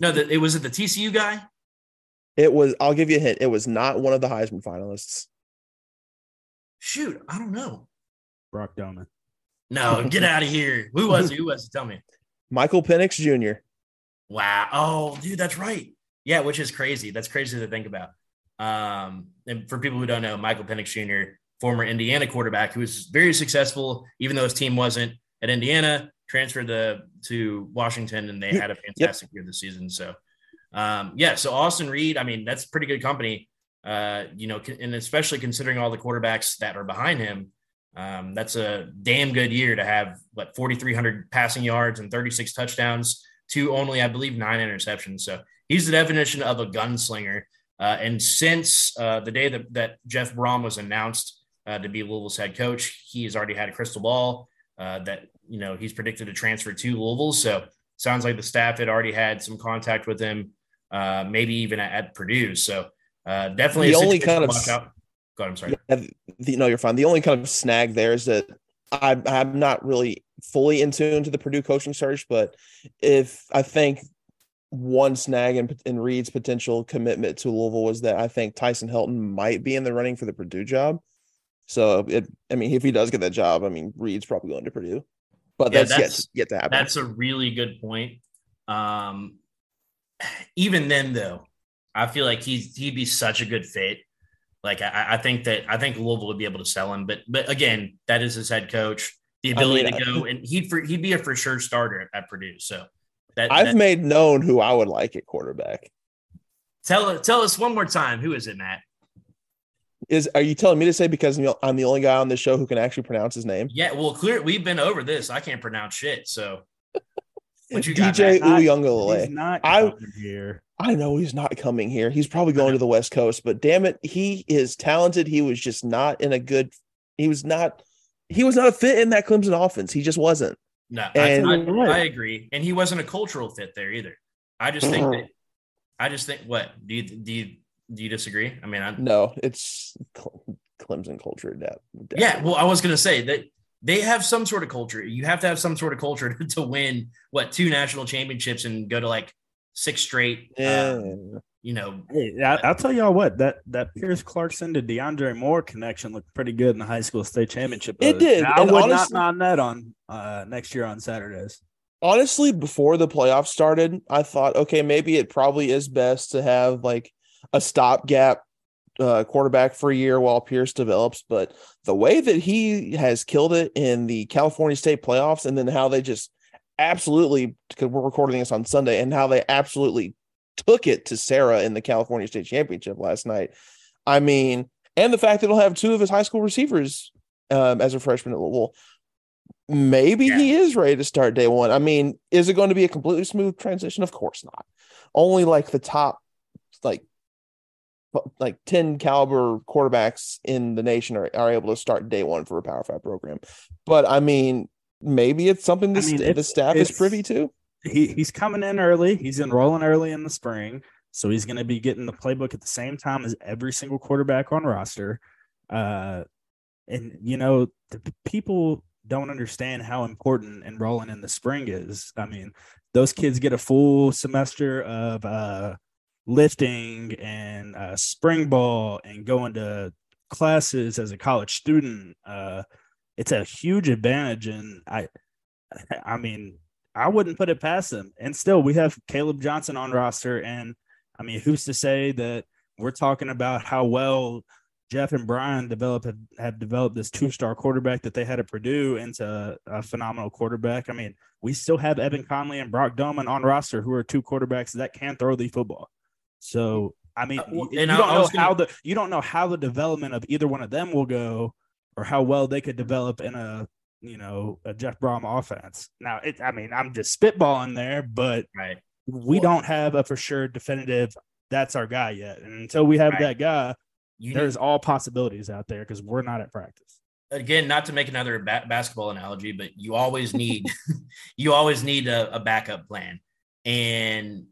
No, the, it was it the TCU guy. It was. I'll give you a hint. It was not one of the Heisman finalists. Shoot, I don't know. Brock Domann. No, get [laughs] out of here. Who was it? Who was it? Tell me. Michael Penix Jr. Wow. Oh, dude, that's right. Yeah, which is crazy. That's crazy to think about. Um, and for people who don't know, Michael Penix Jr., former Indiana quarterback, who was very successful, even though his team wasn't at Indiana, transferred to, to Washington, and they had a fantastic yep. year this season. So, um, yeah, so Austin Reed, I mean, that's pretty good company, uh, you know, and especially considering all the quarterbacks that are behind him. Um, that's a damn good year to have what 4,300 passing yards and 36 touchdowns to only, I believe, nine interceptions. So he's the definition of a gunslinger. Uh, and since uh, the day that, that Jeff Brohm was announced uh, to be Louisville's head coach, he has already had a crystal ball uh, that you know he's predicted to transfer to Louisville. So sounds like the staff had already had some contact with him, uh, maybe even at, at Purdue. So uh, definitely the only kind of out. Go ahead, I'm sorry. Yeah, the, no, you're fine. The only kind of snag there is that I'm, I'm not really fully in tune to the Purdue coaching search, but if I think one snag in, in Reed's potential commitment to Louisville was that I think Tyson Helton might be in the running for the Purdue job. So it, I mean, if he does get that job, I mean, Reed's probably going to Purdue, but yeah, that's, that's yet, yet to happen. That's a really good point. Um, even then, though, I feel like he's he'd be such a good fit. Like I, I think that I think Louisville would be able to sell him, but but again, that is his head coach, the ability I mean, to go and he'd for, he'd be a for sure starter at, at Purdue. So that, I've that, made known who I would like at quarterback. Tell tell us one more time. Who is it, Matt? Is are you telling me to say because I'm the only guy on this show who can actually pronounce his name? Yeah, well, clear. We've been over this. I can't pronounce shit. So, [laughs] what you DJ Uiagalelei. Not I here. I know he's not coming here. He's probably going to the West Coast. But damn it, he is talented. He was just not in a good. He was not. He was not a fit in that Clemson offense. He just wasn't. No, and, I, I, I, agree, and he wasn't a cultural fit there either. I just think uh-huh. that. I just think what do you do you do you disagree? I mean, I, no, it's Clemson culture. That yeah. Well, I was going to say that they have some sort of culture. You have to have some sort of culture [laughs] to win what two national championships and go to like six straight. Yeah. Um, you know, hey, I, will tell y'all what that that Pierce Clarkson to DeAndre Moore connection looked pretty good in the high school state championship. It did. I would honestly, not on that on uh, next year on Saturdays. Honestly, before the playoffs started, I thought, okay, maybe it probably is best to have like a stopgap uh, quarterback for a year while Pierce develops. But the way that he has killed it in the California State playoffs, and then how they just absolutely, because we're recording this on Sunday, and how they absolutely took it to Serra in the California State Championship last night. I mean, and the fact that he'll have two of his high school receivers um, as a freshman at Louisville. Maybe yeah. he is ready to start day one. I mean, is it going to be a completely smooth transition? Of course not. Only like the top, like like 10 caliber quarterbacks in the nation are, are able to start day one for a power five program. But i mean maybe it's something the, I mean, the staff is privy to. He, he's coming in early. He's enrolling early in the spring. So he's going to be getting the playbook at the same time as every single quarterback on roster. Uh, and you know the people don't understand how important enrolling in the spring is. I mean those kids get a full semester of uh, lifting and uh, spring ball and going to classes as a college student uh, it's a huge advantage. And i [laughs] i mean i wouldn't put it past them. And still we have caleb johnson on roster. And i mean who's to say that we're talking about how well jeff and brian develop have, have developed this two-star quarterback that they had at purdue into a phenomenal quarterback. I mean we still have evan conley and brock domann on roster who are two quarterbacks that can throw the football so I mean, uh, you, you don't know gonna... how the you don't know how the development of either one of them will go, or how well they could develop in a you know a Jeff Brohm offense. Now, it, I mean, I'm just spitballing there, but right. we well, don't have a for sure definitive. That's our guy yet, and until we have right. that guy, you there's need... all possibilities out there because we're not at practice. Again, not to make another ba- basketball analogy, but you always need [laughs] you always need a, a backup plan, and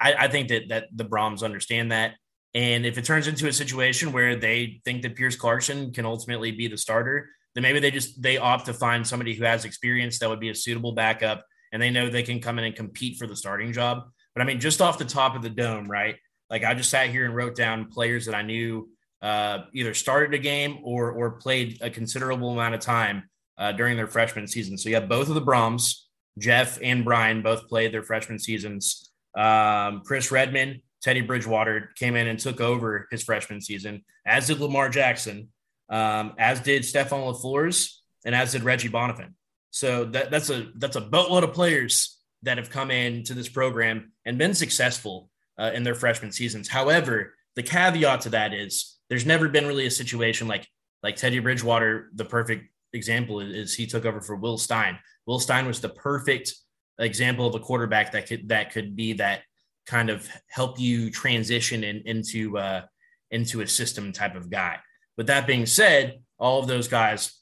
I, I think that that the Brohms understand that. And if it turns into a situation where they think that Pierce Clarkson can ultimately be the starter, then maybe they just they opt to find somebody who has experience that would be a suitable backup, and they know they can come in and compete for the starting job. But I mean, just off the top of the dome, right? Like I just sat here and wrote down players that I knew uh, either started a game or or played a considerable amount of time uh, during their freshman season. So you have both of the Brohms, Jeff and Brian, both played their freshman seasons. Um, Chris Redman, Teddy Bridgewater came in and took over his freshman season, as did Lamar Jackson, um, as did Stefan LeFors, and as did Reggie Bonnafon. So that, that's a that's a boatload of players that have come into this program and been successful uh, in their freshman seasons. However, the caveat to that is there's never been really a situation like like Teddy Bridgewater. The perfect example is he took over for Will Stein. Will Stein was the perfect example of a quarterback that could that could be that kind of help you transition in, into uh, into a system type of guy. But that being said, all of those guys,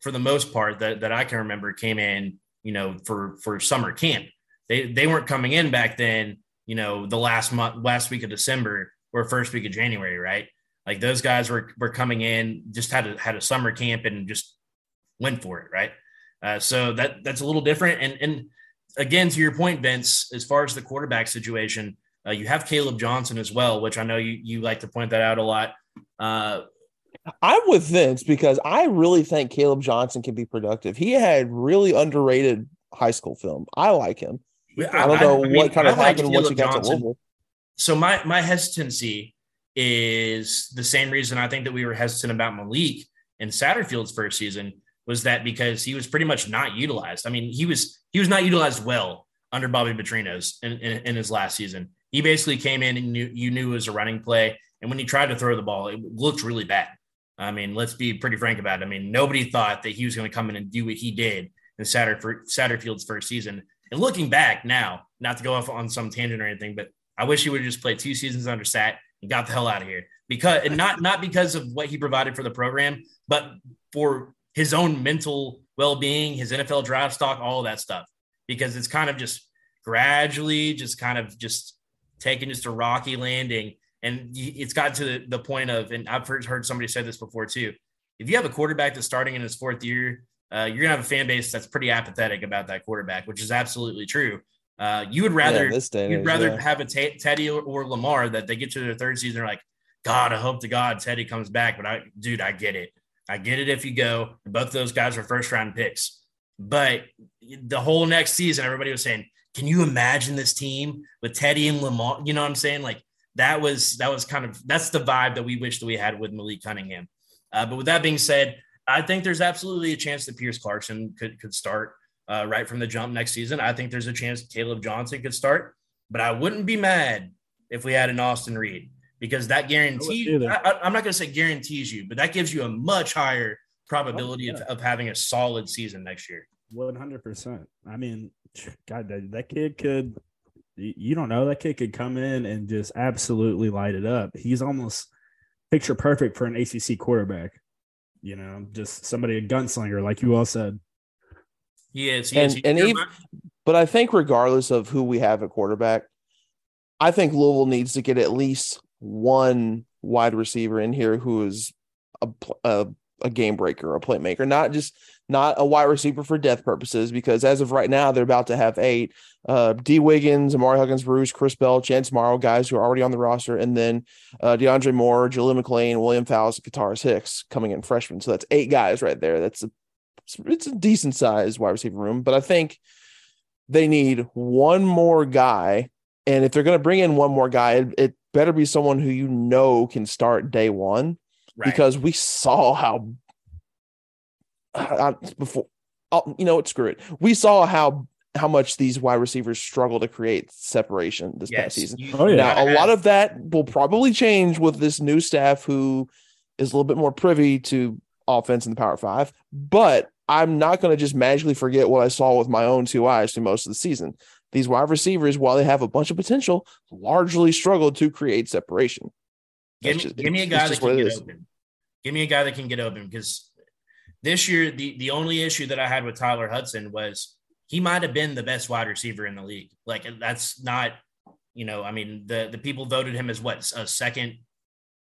for the most part, that, that I can remember, came in, you know, for for summer camp. They they weren't coming in back then, you know, the last month, last week of December or first week of January, right? Like those guys were were coming in, just had a had a summer camp and just went for it, right? Uh, so that that's a little different, and and again, to your point, Vince, as far as the quarterback situation, uh, you have Caleb Johnson as well, which I know you, you like to point that out a lot. Uh, I'm with Vince because I really think Caleb Johnson can be productive. He had really underrated high school film. I like him. I, don't know I, mean, what kind of happened like once he got Johnson. to Louisville. So my my hesitancy is the same reason I think that we were hesitant about Malik in Satterfield's first season was that because he was pretty much not utilized. I mean, he was he was not utilized well under Bobby Petrino's in, in, in his last season. He basically came in and knew, you knew it was a running play, and when he tried to throw the ball, it looked really bad. I mean, let's be pretty frank about it. I mean, nobody thought that he was going to come in and do what he did in Satter, Satterfield's first season. And looking back now, not to go off on some tangent or anything, but I wish he would have just played two seasons under Sat and got the hell out of here. Because and not not because of what he provided for the program, but for his own mental well-being, his NFL draft stock, all of that stuff, because it's kind of just gradually, just kind of just taking just a rocky landing. And it's got to the, the point of, and I've heard, heard somebody say this before too. If you have a quarterback that's starting in his fourth year, uh, you're gonna have a fan base that's pretty apathetic about that quarterback, which is absolutely true. Uh, you would rather Yeah, you'd rather yeah. have a Teddy or, or Lamar that they get to their third season, they're like, God, I hope to God Teddy comes back. But I, dude, I get it. I get it if you go. Both those guys are first round picks. But the whole next season, everybody was saying, "Can you imagine this team with Teddy and Lamar?" You know what I'm saying? Like that was that was kind of that's the vibe that we wish that we had with Malik Cunningham. Uh, but with that being said, I think there's absolutely a chance that Pierce Clarkson could could start uh, right from the jump next season. I think there's a chance Caleb Johnson could start, but I wouldn't be mad if we had an Austin Reed because that guarantees. either. I, I- I'm not going to say guarantees you, but that gives you a much higher probability Oh, of, of having a solid season next year. One hundred percent. I mean, [sniffs] God, that, that kid could. You you don't know that kid could come in and just absolutely light it up. He's almost picture perfect for an ACC quarterback. You know, just somebody a gunslinger, like you all said. He is. He is. And He- and even, but I think regardless of who we have at quarterback, I think Louisville needs to get at least one wide receiver in here who is a a, a game breaker, a playmaker, not just not a wide receiver for death purposes. Because as of right now, they're about to have eight: uh, D. Wiggins, Amari Huggins, Bruce, Chris Bell, Chance Morrow, guys who are already on the roster, and then uh, DeAndre Moore, Jaleel McLean, William Fowles, Kataris Hicks coming in freshmen. So that's eight guys right there. That's a it's a decent sized wide receiver room, but I think they need one more guy. And if they're going to bring in one more guy, it, it better be someone who you know can start day one Right. because we saw how uh, before, oh, you know what? Screw it. We saw how how much these wide receivers struggle to create separation this yes. past season. Oh, yeah. Now, a lot of that will probably change with this new staff who is a little bit more privy to offense in the Power Five, but I'm not going to just magically forget what I saw with my own two eyes through most of the season. These wide receivers, while they have a bunch of potential, largely struggle to create separation. Give me, just- give me a guy that can get open. Give me a guy that can get open because this year the the only issue that I had with Tyler Hudson was he might have been the best wide receiver in the league. Like that's not, you know, I mean the the people voted him as what a second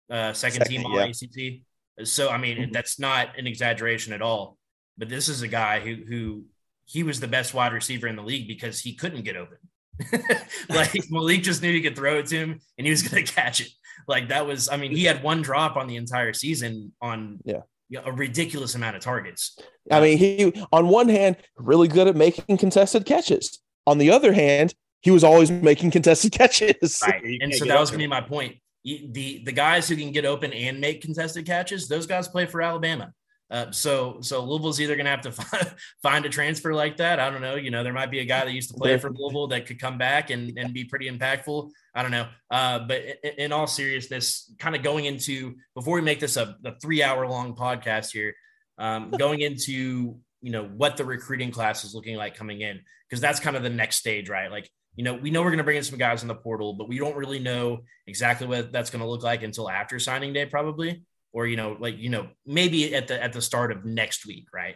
uh second, Second, team all yeah. ACC. So I mean Mhm. that's not an exaggeration at all. But this is a guy who who he was the best wide receiver in the league because he couldn't get open. [laughs] [laughs] like Malik just knew he could throw it to him and he was going [laughs] to catch it. Like that was, I mean, he had one drop on the entire season on Yeah. you know, a ridiculous amount of targets. I mean, he on one hand really good at making contested catches. On the other hand, he was always making contested catches. Right. And so that was going to be my point. The the guys who can get open and make contested catches, those guys play for Alabama. Uh, so so Louisville's either going to have to [laughs] find, find a transfer like that. I don't know. You know, there might be a guy that used to play for Louisville that could come back and, and be pretty impactful. I don't know. Uh, but in, in all seriousness, kind of going into before we make this a, a three hour long podcast here, um, [laughs] going into you know what the recruiting class is looking like coming in because that's kind of the next stage, right? Like you know, we know we're going to bring in some guys in the portal, but we don't really know exactly what that's going to look like until after signing day, probably, or you know, like you know, maybe at the at the start of next week, right?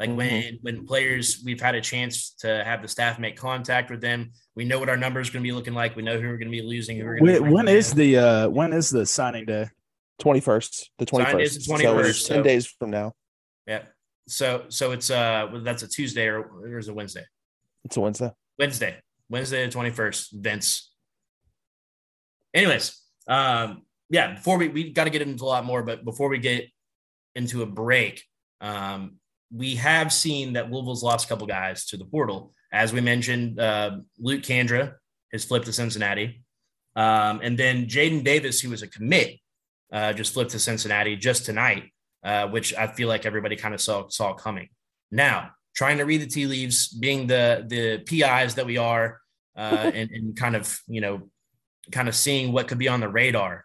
Like when when players we've had a chance to have the staff make contact with them, we know what our numbers going to be looking like. We know who we're going to be losing. Who we're going to When, when is the uh when is the signing day? Twenty first, the twenty Sign is first, the 21st, ten so- days from now. yeah? So so it's uh well, that's a Tuesday or, or is it Wednesday? It's a Wednesday. Wednesday, Wednesday the 21st, Vince. Anyways, um, yeah, before we, we got to get into a lot more, but before we get into a break, um, we have seen that Louisville's lost a couple guys to the portal. As we mentioned, uh, Luke Kandra has flipped to Cincinnati. Um, and then Jaden Davis, who was a commit, uh, just flipped to Cincinnati just tonight, uh, which I feel like everybody kind of saw, saw coming. Now, trying to read the tea leaves, being the the PIs that we are, uh, [laughs] and, and kind of you know, kind of seeing what could be on the radar.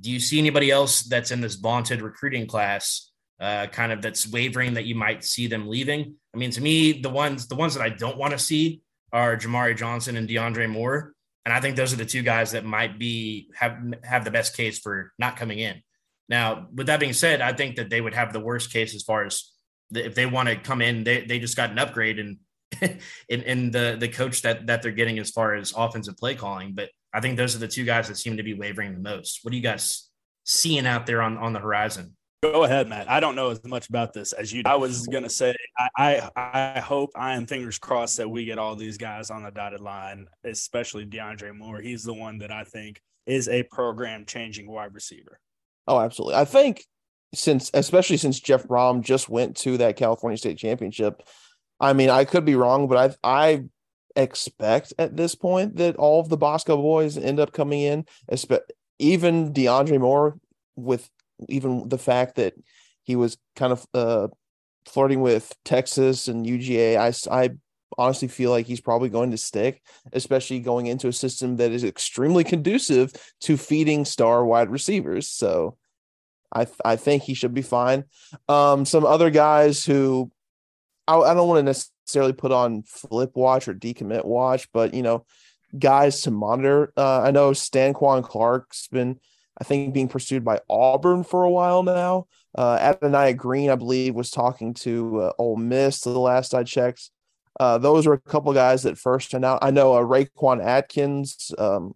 Do you see anybody else that's in this vaunted recruiting class, uh, kind of that's wavering that you might see them leaving? I mean, to me, the ones the ones that I don't want to see are Jamari Johnson and DeAndre Moore, and I think those are the two guys that might be have have the best case for not coming in. Now, with that being said, I think that they would have the worst case as far as the- if they want to come in, they, they just got an upgrade and [laughs] in, in the the coach that that they're getting as far as offensive play calling. But I think those are the two guys that seem to be wavering the most. What are you guys seeing out there on, on the horizon? Go ahead, Matt. I don't know as much about this as you. Do. I was gonna say, I, I I hope I am fingers crossed that we get all these guys on the dotted line, especially DeAndre Moore. He's the one that I think is a program changing wide receiver. Oh, absolutely. I think since, especially since Jeff Brohm just went to that California State Championship. I mean, I could be wrong, but I I expect at this point that all of the Bosco boys end up coming in, even DeAndre Moore, with even the fact that he was kind of uh, flirting with Texas and UGA. I, I honestly feel like he's probably going to stick, especially going into a system that is extremely conducive to feeding star wide receivers. So I I think he should be fine. Um, some other guys who I, I don't want to necessarily put on flip watch or decommit watch, but you know, guys to monitor. Uh, I know Stanquan Clark's been, I think, being pursued by Auburn for a while now. Uh, Adonai Green, I believe, was talking to uh, Ole Miss the last I checked. Uh, those are a couple guys that first announced. I know uh, Raquan Atkins um,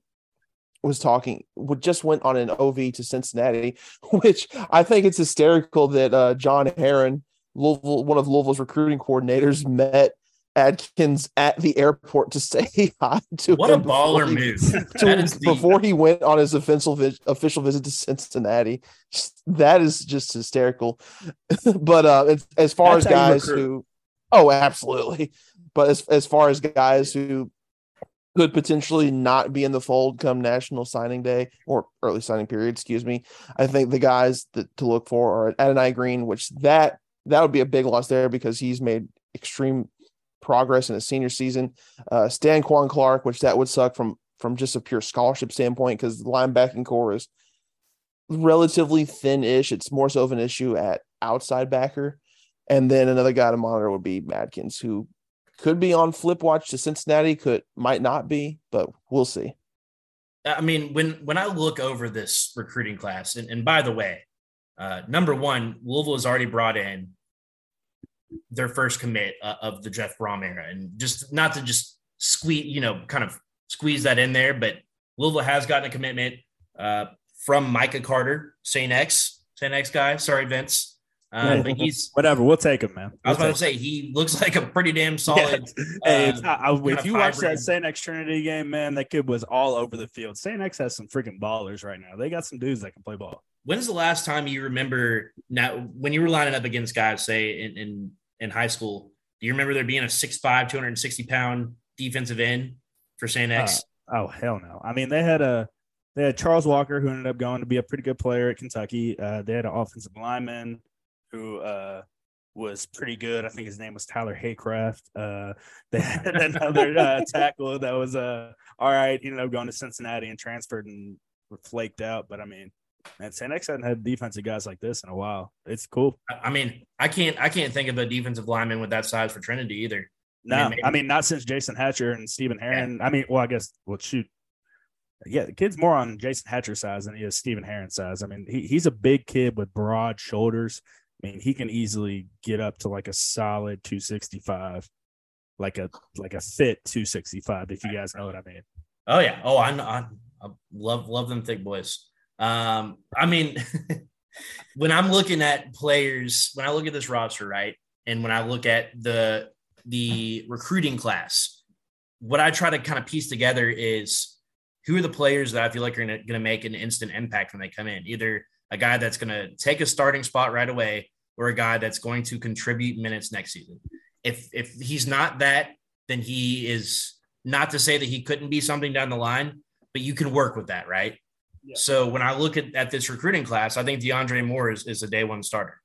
was talking, would just went on an OV to Cincinnati, [laughs] which I think it's hysterical that uh, John Herron, Louisville, one of Louisville's recruiting coordinators, met Adkins at the airport to [laughs] say hi to what him. a baller he, move! [laughs] To, before he went on his official official visit to Cincinnati, that is just hysterical. [laughs] but uh, as far That's as guys who, oh, absolutely. But as as far as guys who could potentially not be in the fold come national signing day or early signing period, excuse me. I think the guys that to look for are Adonai Green, which that that would be a big loss there because he's made extreme progress in his senior season. Uh, Stanquan Clark, which that would suck from from just a pure scholarship standpoint because the linebacking core is relatively thin-ish. It's more so of an issue at outside backer. And then another guy to monitor would be Madkins, who could be on flip watch to Cincinnati, could might not be, but we'll see. I mean, when when I look over this recruiting class, and, and by the way, uh, number one, Louisville has already brought in their first commit uh, of the Jeff Brohm era, and just not to just squeeze, you know, kind of squeeze that in there, but Louisville has gotten a commitment uh, from Micah Carter, St. X, St. X guy. Sorry, Vince. Uh, but he's whatever. We'll take him, man. We'll I was about to say he looks like a pretty damn solid. [laughs] Hey, uh, I, if you watch that St. X Trinity game, man, that kid was all over the field. St. X has some freaking ballers right now. They got some dudes that can play ball. When's the last time you remember now when you were lining up against guys, say in in, in high school? Do you remember there being a 6'5", 260 pound defensive end for St. X? Uh, oh hell no! I mean they had a they had Charles Walker who ended up going to be a pretty good player at Kentucky. Uh, they had an offensive lineman who uh, was pretty good. I think his name was Tyler Haycraft. Uh, they had [laughs] another uh, tackle that was uh, all right. He ended up going to Cincinnati and transferred and flaked out. But I mean, man, St. X hadn't had defensive guys like this in a while. It's cool. I mean, I can't I can't think of a defensive lineman with that size for Trinity either. No, I mean, I mean not since Jason Hatcher and Stephen Herron. Yeah. I mean, well, I guess well, shoot. Yeah, the kid's more on Jason Hatcher's size than he is Stephen Herron's size. I mean, he, he's a big kid with broad shoulders. I mean, he can easily get up to like a solid 265, like a like a fit 265. If you guys know what I mean. Oh yeah. Oh, I, I, I love love them thick boys. Um, I mean, [laughs] when I'm looking at players, when I look at this roster, right, and when I look at the the recruiting class, what I try to kind of piece together is who are the players that I feel like are going to make an instant impact when they come in. Either a guy that's going to take a starting spot right away or a guy that's going to contribute minutes next season. If if he's not that, then he is not to say that he couldn't be something down the line, but you can work with that, right? Yeah. So when I look at, at this recruiting class, I think DeAndre Moore is, is a day one starter.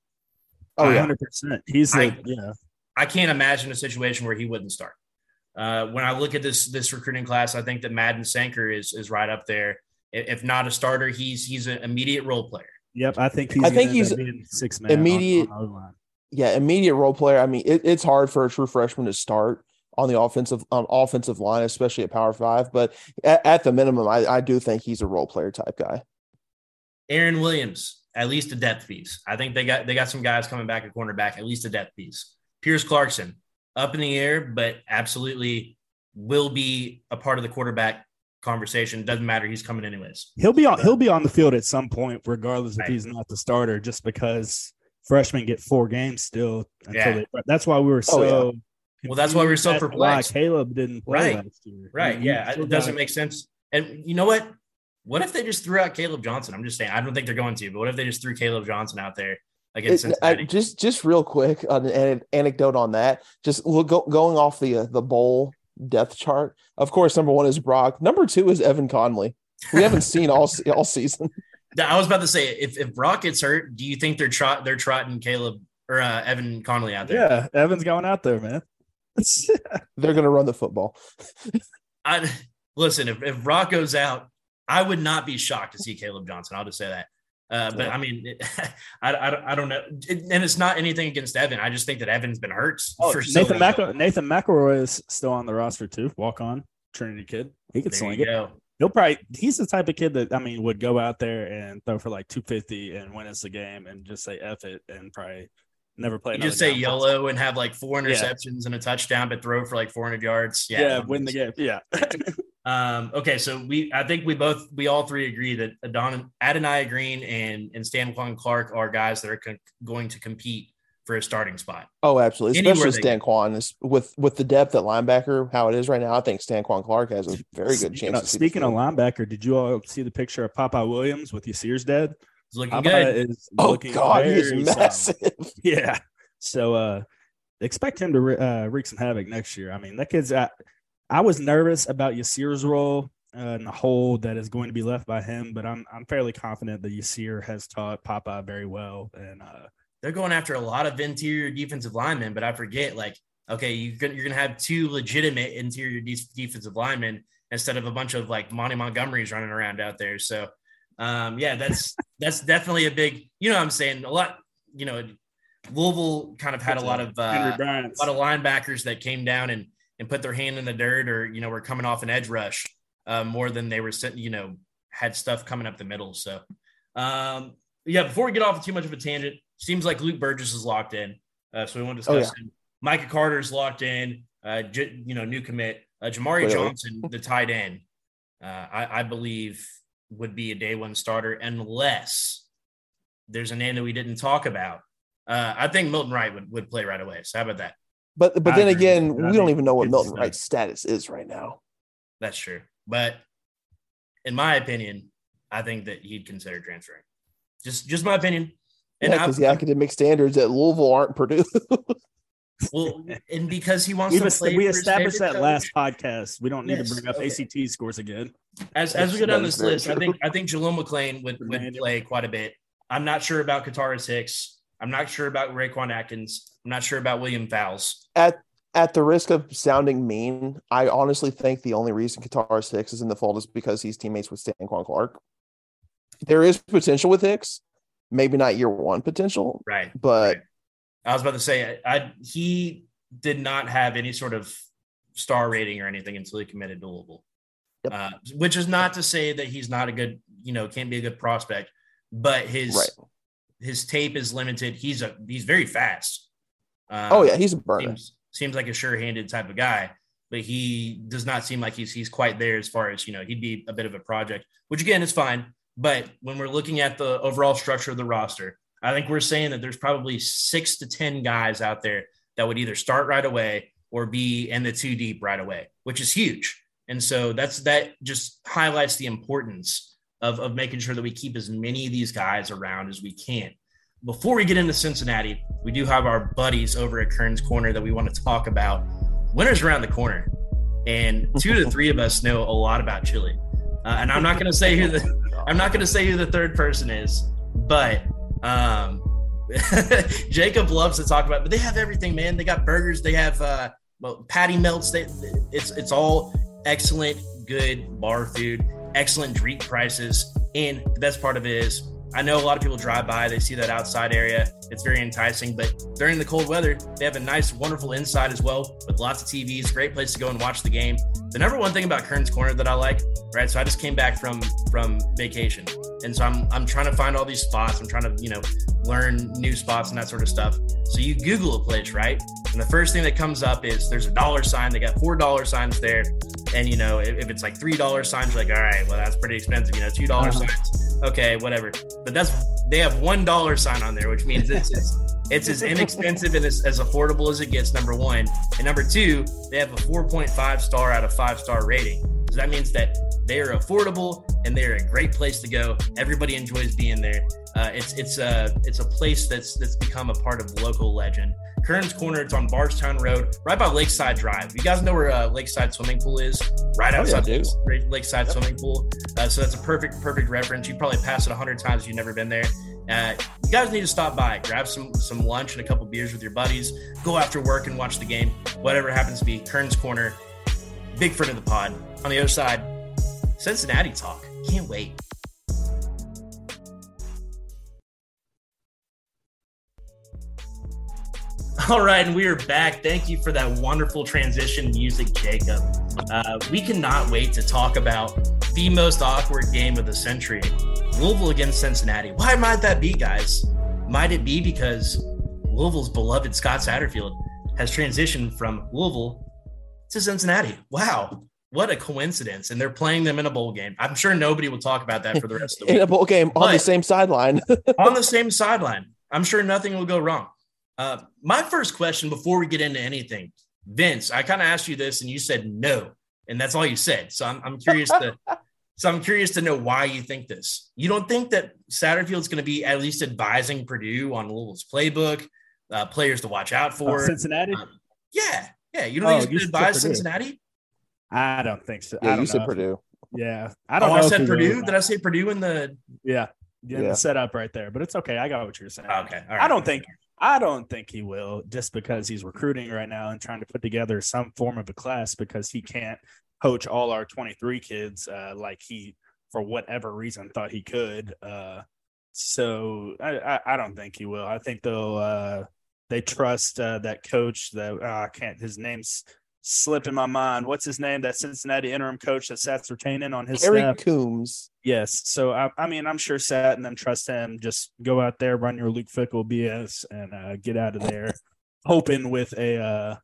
Oh, yeah. 100%. He's a, I, yeah. I can't imagine a situation where he wouldn't start. Uh, when I look at this this recruiting class, I think that Madden Sanker is is right up there. If not a starter, he's he's an immediate role player. Yep, I think he's. I think he's six man immediate. On, on yeah, immediate role player. I mean, it, it's hard for a true freshman to start on the offensive on offensive line, especially at Power Five. But at, at the minimum, I, I do think he's a role player type guy. Aaron Williams, at least a depth piece. I think they got they got some guys coming back at cornerback, at least a depth piece. Pierce Clarkson, up in the air, but absolutely will be a part of the quarterback conversation. Doesn't matter. He's coming anyways. He'll be on. He'll be on the field at some point, regardless Right. if he's not the starter, just because freshmen get four games still. Until Yeah. they, that's why we were Oh, yeah. So. Well, that's why we were so confused as perplexed. Caleb didn't play Right. last year. Right. You- you Yeah. still It doesn't make sense. And you know what? What if they just threw out Caleb Johnson? I'm just saying. I don't think they're going to, but what if they just threw Caleb Johnson out there against It- I- Cincinnati? just just real quick, an, an anecdote on that. Just look, go, going off the uh, the bowl depth chart. Of course, number one is Brock. Number two is Evan Conley. We haven't seen all all season. [laughs] I was about to say, if, if Brock gets hurt, do you think they're trot they're trotting Caleb or uh, Evan Conley out there? Yeah, Evan's going out there, man. [laughs] They're going to run the football. I listen. If, if Brock goes out, I would not be shocked to see Caleb Johnson. I'll just say that. Uh, but Yeah. I mean, it, [laughs] I, I, I don't know, It- and it's not anything against Evan. I just think that Evan's been hurt Oh, for so Nathan long. McEl- Nathan McElroy is still on the roster too. Walk on Trinity kid. He could There swing it. go. He'll probably. He's the type of kid that I mean would go out there and throw for like two fifty and win us the game and just say f it and probably never play. You just say down. yellow and have like four Yeah. interceptions and a touchdown, but throw for like 400 yards. Yeah, Yeah, win the game. Yeah. [laughs] Um, okay, so we I think we both we all three agree that Adon Adonai Green and and Stanquan Clark are guys that are con- going to compete for a starting spot. Oh, absolutely. Anywhere Especially Stan go. Stanquan is with with the depth at linebacker, how it is right now. I think Stanquan Clark has a very good Speaking chance. of, to see speaking of linebacker, did you all see the picture of Popeye Williams with Yasir's dad? It's looking Papa good. is oh looking God, he is solid. massive. [laughs] Yeah. So uh expect him to re- uh, wreak some havoc next year. I mean, that kid's I, I was nervous about Yasir's role uh, and the hole that is going to be left by him, but I'm I'm fairly confident that Yasir has taught Papa very well. And uh They're going after a lot of interior defensive linemen, but I forget like okay, you're gonna, you're gonna have two legitimate interior de- defensive linemen instead of a bunch of like Monty Montgomerys running around out there. So um, yeah, that's [laughs] that's definitely a big. You know, what I'm saying a lot. You know, Louisville kind of had a lot of uh, a lot of linebackers that came down and and put their hand in the dirt or you know were coming off an edge rush uh, more than they were sitting you know had stuff coming up the middle so um yeah before we get off too much of a tangent seems like luke burgess is locked in uh, so we want to Oh, discuss him micah carter's locked in uh J- you know new commit uh, jamari Clearly. johnson the tight end uh, I, I believe would be a day one starter unless there's a name that we didn't talk about uh, I think Milton Wright would, would play right away. So how about that? But but I then agree. again, I we think don't even know what Milton like- Wright's status is right now. That's true. But in my opinion, I think that he'd consider transferring. Just just my opinion. And Yeah, because the academic standards at Louisville aren't Purdue. [laughs] well, and because he wants We've to est- play we established that favorite last podcast. We don't need Yes, to bring up okay. ACT scores again. As as we go That down this very list, I think I think Jaleel McClain would, would play quite a bit. I'm not sure about Katara Hicks. I'm not sure about Raquan Atkins. I'm not sure about William Fowles. at at the risk of sounding mean, I honestly think the only reason Qatar Hicks is in the fold is because he's teammates with Stanquan Clark. There is potential with Hicks, maybe not year one potential, Right. but Right. I was about to say I, I he did not have any sort of star rating or anything until he committed to Louisville. Yep. Uh, which is not to say that he's not a good, you know, can't be a good prospect, but his Right. his tape is limited. He's a he's very fast. Uh, oh yeah, he's a burner. seems seems like a sure-handed type of guy, but he does not seem like he's he's quite there as far as you know. He'd be a bit of a project, which again is fine. But when we're looking at the overall structure of the roster, I think we're saying that there's probably six to ten guys out there that would either start right away or be in the two deep right away, which is huge. And so that's that just highlights the importance of, of making sure that we keep as many of these guys around as we can. Before we get into Cincinnati, we do have our buddies over at Kern's Korner that we want to talk about. Winter's around the corner, and two to three of us know a lot about chili. Uh, and I'm not going to say who the I'm not going to say who the third person is, but um, [laughs] Jacob loves to talk about. But they have everything, man. They got burgers. They have uh, well, patty melts. They it's it's all excellent, good bar food, excellent drink prices, and the best part of it is. I know a lot of people drive by, they see that outside area. It's very enticing, but during the cold weather, they have a nice, wonderful inside as well with lots of TVs. Great place to go and watch the game. The number one thing about Kern's Korner that I like, right? So I just came back from from vacation. And so I'm I'm trying to find all these spots. I'm trying to, you know, learn new spots and that sort of stuff. So you Google a place, right? And the first thing that comes up is there's a dollar sign. They got four dollar signs there. And you know, if, if it's like three dollar signs, you're like, all right, well, that's pretty expensive. You know, two dollar Uh-huh. signs, okay, whatever. But that's they have one dollar sign on there, which means it's it's, it's as inexpensive and as, as affordable as it gets. Number one, and number two, they have a 4.5 star out of five star rating. So that means that they are affordable and they're a great place to go. Everybody enjoys being there. Uh, it's it's a it's a place that's that's become a part of local legend. Kern's Korner, it's on Bardstown Road, right by Lakeside Drive. You guys know where uh, Lakeside Swimming Pool is? Right Oh, yeah, outside dude. the Lakeside Swimming Pool. Uh, so that's a perfect perfect reference. You probably passed it a hundred times you've never been there. Uh, you guys need to stop by, grab some some lunch and a couple beers with your buddies. Go after work and watch the game. Whatever happens to be, Kern's Korner, big friend of the pod. On the other side, Cincinnati talk. Can't wait. All right, and we are back. Thank you for that wonderful transition music, Jacob. Uh, we cannot wait to talk about the most awkward game of the century Louisville against Cincinnati. Why might that be, guys? Might it be because Louisville's beloved Scott Satterfield has transitioned from Louisville to Cincinnati? Wow, what a coincidence. And they're playing them in a bowl game. I'm sure nobody will talk about that for the rest of the week. in a bowl game on the same sideline. [laughs] on the same sideline. I'm sure nothing will go wrong. Uh, my first question before we get into anything, Vince, I kind of asked you this and you said no, and that's all you said. So I'm, I'm curious to, [laughs] so I'm curious to know why you think this. You don't think that Satterfield's going to be at least advising Purdue on Louisville's playbook, uh, players to watch out Oh, for? Cincinnati. Um, yeah, yeah. You don't Oh, think you he's said going to advise Purdue. Cincinnati? I don't think so. I yeah, don't you said. Purdue. Yeah, I don't oh, know. I said he will or Purdue. not. Did I say Purdue in the? Yeah, yeah, Yeah. the setup right there. But it's okay. I got what you're saying. Okay, all right. I don't think I don't think he will just because he's recruiting right now and trying to put together some form of a class because he can't coach all our 23 kids uh, like he for whatever reason thought he could. Uh, so I, I, I don't think he will. I think they'll uh, they trust uh, that coach that uh, I can't his name's slipping my mind. What's his name? That Cincinnati interim coach that Sats retaining on his staff. Coombs. Yes. So I, I mean, I'm sure Sat and them trust him. Just go out there, run your Luke Fickell BS, and uh, get out of there, hoping with a uh,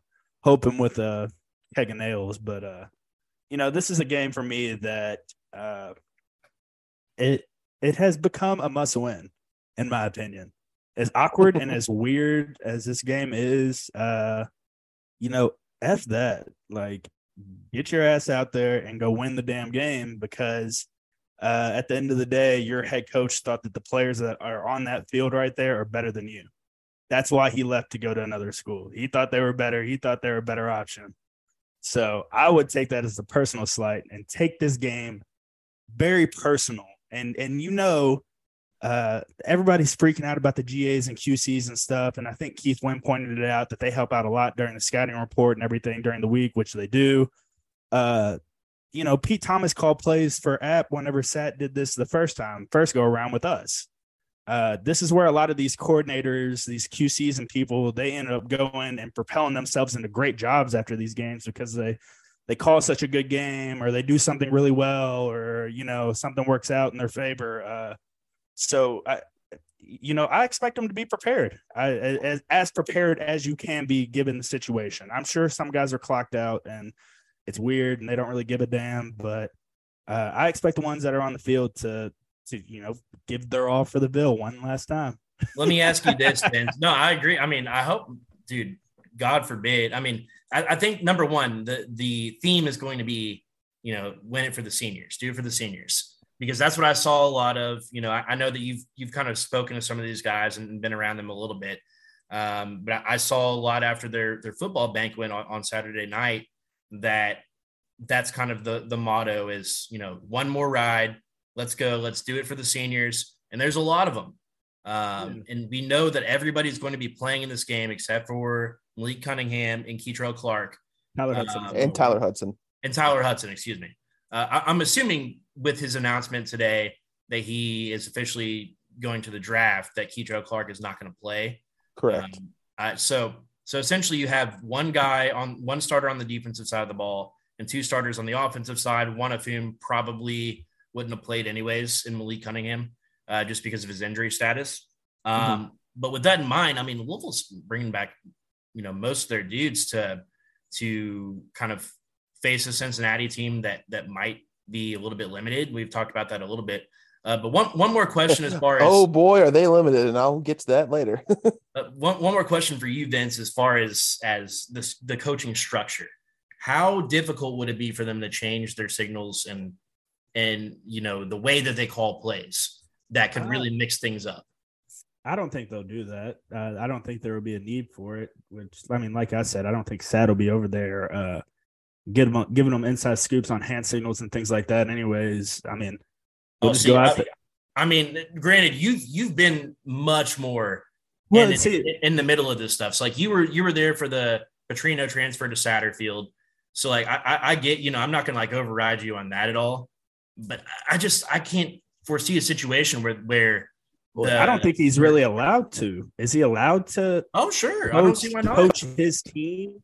hoping with a keg of nails. But uh, you know, this is a game for me that uh, it it has become a must win, in my opinion. As awkward and as [laughs] weird as this game is, uh, you know, f that. Like, get your ass out there and go win the damn game because uh, at the end of the day, your head coach thought that the players that are on that field right there are better than you. That's why he left to go to another school. He thought they were better. He thought they were a better option. So I would take that as a personal slight and take this game very personal. And and you know, uh, everybody's freaking out about the GAs and QCs and stuff. And I think Keith Wynn pointed it out that they help out a lot during the scouting report and everything during the week, which they do. Uh, you know, Pete Thomas called plays for app whenever Sat did this the first time, first go around with us. Uh, this is where a lot of these coordinators, these QCs and people, they end up going and propelling themselves into great jobs after these games because they they call such a good game or they do something really well or you know something works out in their favor. Uh, so I, you know, I expect them to be prepared, I, as as prepared as you can be given the situation. I'm sure some guys are clocked out and it's weird and they don't really give a damn, but uh, I expect the ones that are on the field to to you know give their all for the bill one last time. Let me ask you this, [laughs] Vince. No, I agree. I mean, I hope, dude, God forbid. I mean, I, I think number one, the the theme is going to be, you know, win it for the seniors, do it for the seniors. Because that's what I saw a lot of. You know, I, I know that you've you've kind of spoken to some of these guys and been around them a little bit. Um, but I saw a lot after their their football banquet on, on Saturday night that that's kind of the the motto is, you know, one more ride, let's go, let's do it for the seniors. And there's a lot of them. Um, and we know that everybody's going to be playing in this game except for Malik Cunningham and Kei'Trel Clark Tyler Hudson Um, And Tyler Hudson. and Tyler Hudson, excuse me. Uh, I, I'm assuming with his announcement today that he is officially going to the draft, that Kei'Trel Clark is not going to play. Correct. Um, uh, so, so essentially, you have one guy on one starter on the defensive side of the ball and two starters on the offensive side, one of whom probably wouldn't have played anyways in Malik Cunningham, uh, just because of his injury status. Um, Mm-hmm. But with that in mind, I mean, Louisville's bringing back, you know, most of their dudes to to kind of face a Cincinnati team that that might be a little bit limited. We've talked about that a little bit. Uh, but one one more question as far [laughs] as oh boy, are they limited? And I'll get to that later. [laughs] uh, one, one more question for you, Vince, as far as as this the coaching structure. How difficult would it be for them to change their signals and and you know the way that they call plays that could really mix things up? I don't think they'll do that. Uh, I don't think there will be a need for it. Which I mean, like I said, I don't think Sad will be over there giving them, giving them inside scoops on hand signals and things like that. Anyways, I mean, oh, we'll Oh, just see, go out I. I mean, granted, you've you've been much more Well, in, see- in the middle of this stuff. So like you were you were there for the Petrino transfer to Satterfield. So like I, I, I get, you know, I'm not gonna like override you on that at all. But I just I can't foresee a situation where where Well, the- I don't think he's really allowed to. Is he allowed to? Oh, sure. I don't see why not. coach his team,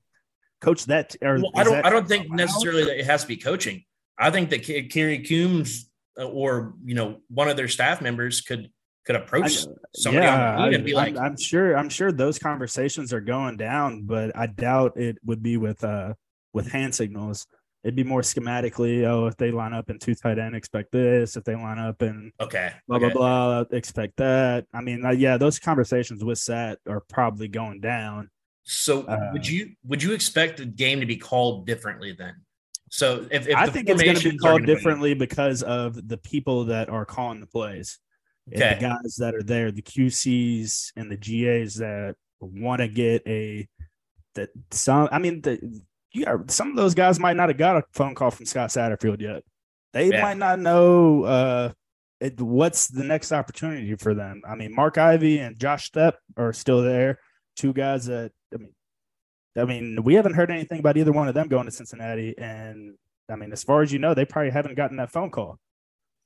coach that. Or Well, I don't. that I don't think necessarily that it has to be coaching. I think that Kerry Coombs uh, or you know one of their staff members could could approach somebody on the team and be like, I'm, I'm sure. I'm sure those conversations are going down, but I doubt it would be with uh with hand signals. It'd be more schematically. Oh, if they line up in two tight end, expect this. If they line up in okay, blah okay. blah blah, expect that. I mean, uh, yeah, those conversations with Sat are probably going down. So Uh, would you would you expect the game to be called differently then? So if, if I think it's going to be called gonna be- differently because of the people that are calling the plays. Okay. the guys that are there, the QCs and the GAs that want to get a that some. I mean, the you got, some of those guys might not have got a phone call from Scott Satterfield yet. They Yeah. might not know uh, it, what's the next opportunity for them. I mean, Mark Ivy and Josh Stepp are still there. Two guys that I mean, I mean, we haven't heard anything about either one of them going to Cincinnati, and I mean, as far as you know, they probably haven't gotten that phone call.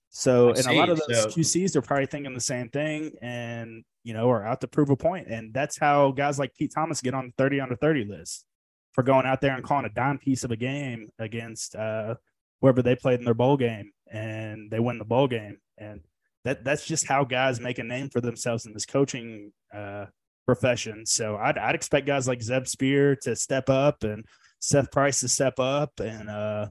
So, I and a lot of those So- QCs are probably thinking the same thing, and you know, are out to prove a point, and that's how guys like Pete Thomas get on the thirty under thirty list for going out there and calling a dime piece of a game against uh, whoever they played in their bowl game, and they win the bowl game, and that that's just how guys make a name for themselves in this coaching uh, profession. So I'd, I'd expect guys like Zeb Spear to step up and Seth Price to step up and, uh,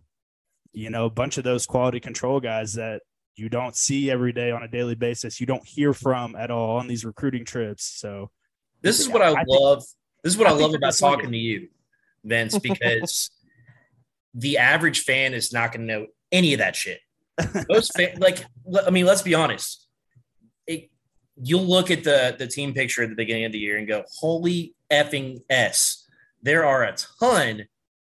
you know, a bunch of those quality control guys that you don't see every day on a daily basis. You don't hear from at all on these recruiting trips. So This is what I, I think- love. this is what I, I love about talking to you, Vince, because [laughs] the average fan is not going to know any of that shit. [laughs] Most fan, like, I mean, let's be honest. You'll look at the the team picture at the beginning of the year and go, "Holy effing s!" There are a ton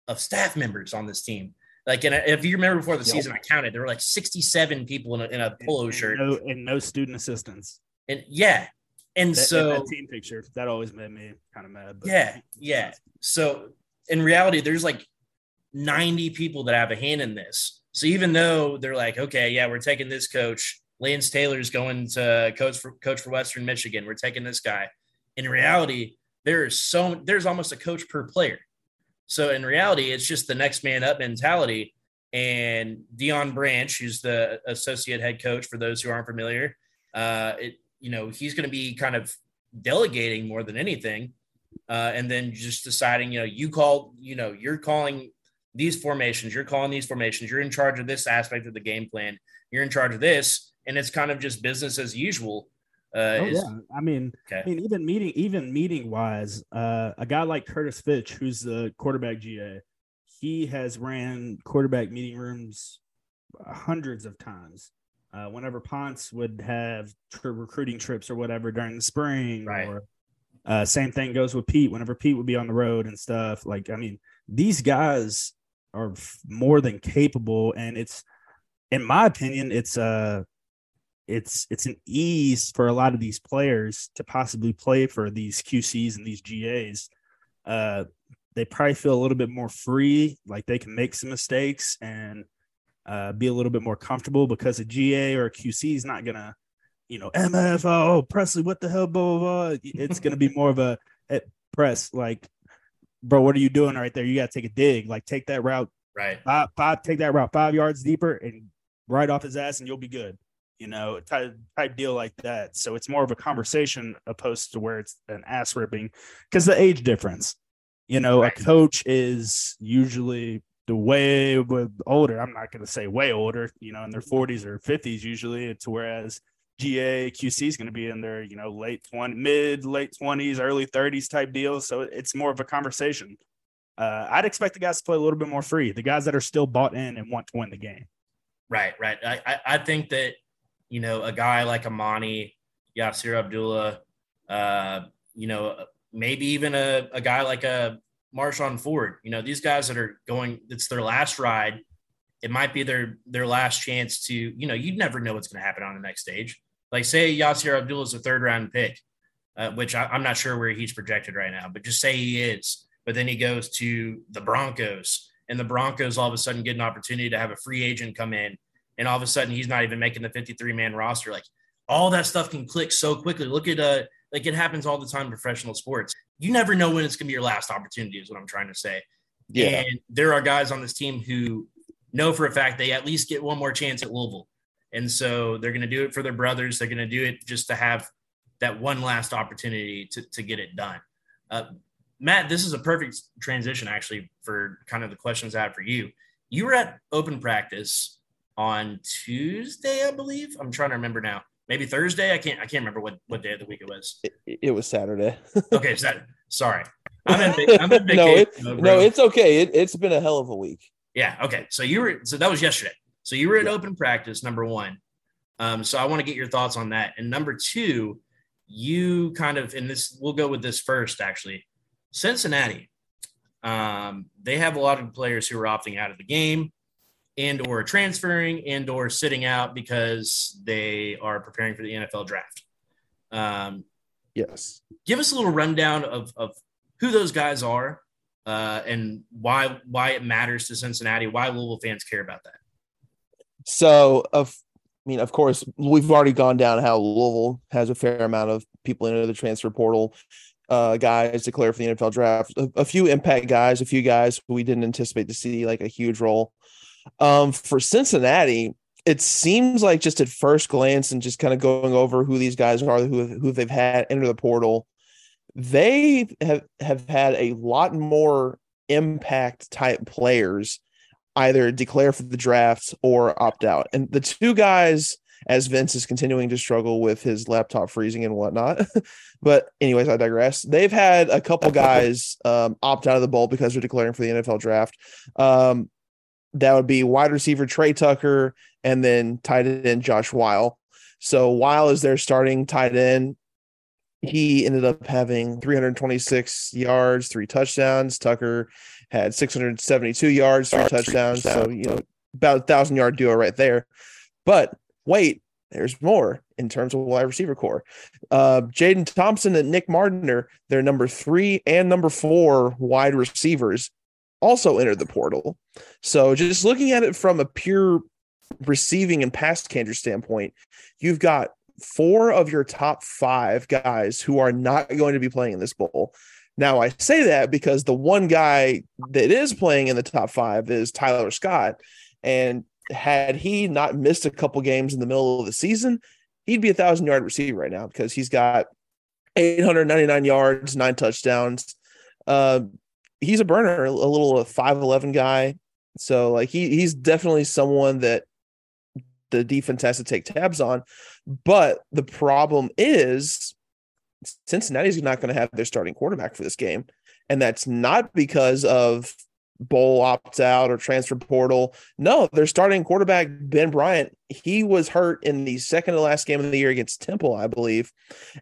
of staff members on this team. Like, and if you remember before the Yep. season, I counted there were like sixty-seven people in a, in a polo and shirt, no, and no student assistants. and yeah, and That, so that team picture that always made me kind of mad. But Yeah, yeah. So in reality, there's like 90 people that have a hand in this. So even though they're like, okay, yeah, we're taking this coach, Lance Taylor's going to coach for coach for Western Michigan. We're taking this guy. In reality, there is so there's almost a coach per player. So in reality, it's just the next man up mentality. And Deion Branch, who's the associate head coach for those who aren't familiar, uh, it you know he's going to be kind of delegating more than anything uh, and then just deciding, you know, you call, you know, you're calling these formations, you're calling these formations, you're in charge of this aspect of the game plan, you're in charge of this, and it's kind of just business as usual. Uh, Oh, is- yeah. I mean, Okay. I mean, even meeting, even meeting wise, uh, a guy like Curtis Fitch, who's the quarterback GA, he has ran quarterback meeting rooms hundreds of times. Uh, whenever Ponce would have tri- recruiting trips or whatever during the spring, Right. or uh, same thing goes with Pete. Whenever Pete would be on the road and stuff, like I mean, these guys are f- more than capable, and it's, in my opinion, it's uh it's it's an ease for a lot of these players to possibly play for these QCs and these GAs. Uh, they probably feel a little bit more free, like they can make some mistakes and uh, be a little bit more comfortable because a GA or a QC is not gonna, you know, MF, oh Presley, what the hell, blah blah. blah. It's gonna be more of a eh, press, like, bro, what are you doing right there? You gotta take a dig, like take that route right. five, five, take that route five yards deeper and right off his ass and you'll be good. You know, type type deal like that. So it's more of a conversation opposed to where it's an ass ripping because the age difference. You know, right. a coach is usually the way with older. I'm not going to say way older. You know, in their 40s or 50s usually. It's whereas GA QC is going to be in their you know late 20, mid late 20s, early 30s type deal. So it's more of a conversation. Uh, I'd expect the guys to play a little bit more free. The guys that are still bought in and want to win the game. Right, right. I, I think that you know a guy like Amani, Yasir Abdullah, uh, you know maybe even a, a guy like a Marshawn Ford. You know these guys that are going. It's their last ride. It might be their their last chance to. You know you never know what's going to happen on the next stage. Like say Yasir Abdullah is a third round pick, uh, which I, I'm not sure where he's projected right now, but just say he is. But then he goes to the Broncos and the Broncos all of a sudden get an opportunity to have a free agent come in, and all of a sudden he's not even making the 53 man roster. Like all that stuff can click so quickly. Look at uh like it happens all the time in professional sports. You never know when it's gonna be your last opportunity, is what I'm trying to say. Yeah. And there are guys on this team who know for a fact they at least get one more chance at Louisville. And so they're going to do it for their brothers. They're going to do it just to have that one last opportunity to, to get it done. Uh, Matt, this is a perfect transition actually for kind of the questions I have for you. You were at open practice on Tuesday, I believe. I'm trying to remember now. Maybe Thursday. I can't. I can't remember what, what day of the week it was. It, it was Saturday. [laughs] okay, Saturday. Sorry, I'm in. I'm in [laughs] no, it, no, it's okay. It, it's been a hell of a week. Yeah. Okay. So you were. So that was yesterday. So you were at yeah. open practice. Number one. Um, so I want to get your thoughts on that. And number two, you kind of, and this, we'll go with this first actually. Cincinnati, um, they have a lot of players who are opting out of the game and or transferring and or sitting out because they are preparing for the NFL draft. Um, yes. Give us a little rundown of, of who those guys are uh, and why why it matters to Cincinnati, why Louisville fans care about that. So, of I mean, of course, we've already gone down how Louisville has a fair amount of people into the transfer portal uh, guys declare for the NFL draft. A, a, few impact guys, a few guys we didn't anticipate to see like a huge role. Um, for Cincinnati, it seems like just at first glance and just kind of going over who these guys are, who who they've had enter the portal, they have have had a lot more impact type players either declare for the draft or opt out. And the two guys as Vince is continuing to struggle with his laptop freezing and whatnot. [laughs] but anyways, I digress. They've had a couple guys um, opt out of the bowl because they're declaring for the NFL draft. Um, that would be wide receiver Tre Tucker and then tight end Josh Whyle. So Whyle is their starting tight end. He ended up having 326 yards, three touchdowns. Tucker had 672 yards, three touchdowns. So, you know, about a thousand yard duo right there. But wait, there's more in terms of wide receiver corps. Uh, Jaden Thompson and Nick Mardner, their number three and number four wide receivers, also entered the portal. So just looking at it from a pure receiving and pass catcher standpoint, you've got four of your top five guys who are not going to be playing in this bowl. Now I say that because the one guy that is playing in the top five is Tyler Scott. And had he not missed a couple games in the middle of the season, he'd be a thousand yard receiver right now because he's got 899 yards, nine touchdowns. Uh, he's a burner, a little 5'11 guy. So like he he's definitely someone that the defense has to take tabs on. But the problem is Cincinnati's not going to have their starting quarterback for this game. And that's not because of bowl opt out or transfer portal. No, their starting quarterback, Ben Bryant, he was hurt in the second to last game of the year against Temple, I believe,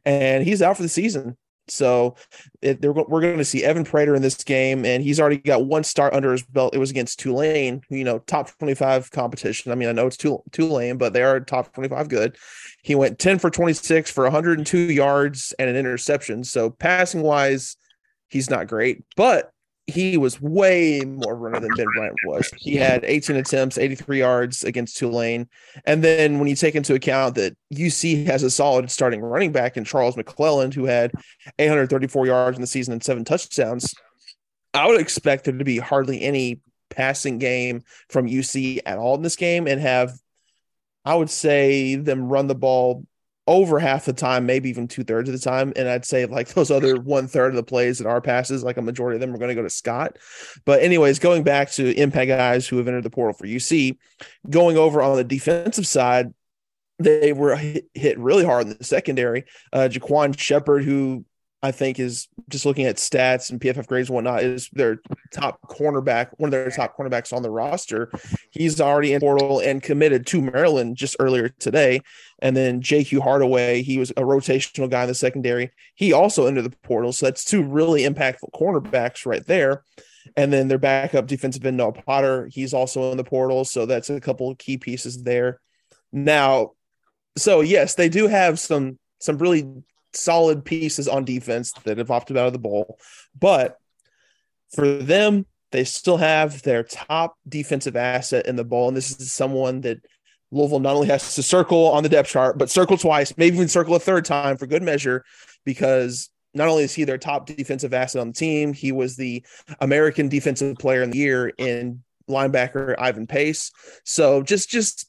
and he's out for the season. So it, we're going to see Evan Prater in this game, and he's already got one start under his belt. It was against Tulane, you know, top 25 competition. I mean, I know it's Tulane, but they are top 25 good. He went 10 for 26 for 102 yards and an interception. So passing wise, he's not great, but he was way more runner than Ben Bryant was. He had 18 attempts, 83 yards against Tulane. And then when you take into account that UC has a solid starting running back in Charles McClelland, who had 834 yards in the season and seven touchdowns, I would expect there to be hardly any passing game from UC at all in this game and have I would say them run the ball over half the time, maybe even two thirds of the time. And I'd say like those other one third of the plays that are passes, like a majority of them are going to go to Scott. But, anyways, going back to impact guys who have entered the portal for UC, going over on the defensive side, they were hit really hard in the secondary. Uh, Jaquan Shepard, who I think is just looking at stats and PFF grades and whatnot, is their top cornerback, one of their top cornerbacks on the roster. He's already in portal and committed to Maryland just earlier today. And then JQ Hardaway, he was a rotational guy in the secondary. He also entered the portal. So that's two really impactful cornerbacks right there. And then their backup defensive end, Noah Potter, he's also in the portal. So that's a couple of key pieces there. Now, so yes, they do have some some really solid pieces on defense that have opted out of the bowl. But for them, they still have their top defensive asset in the bowl. And this is someone that Louisville not only has to circle on the depth chart, but circle twice, maybe even circle a third time for good measure, because not only is he their top defensive asset on the team, he was the American Defensive Player in the Year in linebacker Ivan Pace. So just just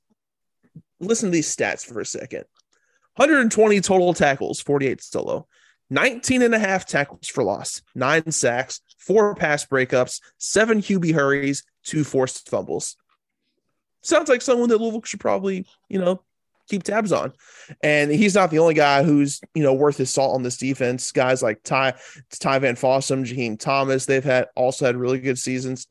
listen to these stats for a second. 120 total tackles, 48 solo, 19 and a half tackles for loss, nine sacks, four pass breakups, seven QB hurries, two forced fumbles. Sounds like someone that Louisville should probably, you know, keep tabs on. And he's not the only guy who's, you know, worth his salt on this defense. Guys like Ty, Ty Van Fossen, Jaheim Thomas, they've had also had really good seasons.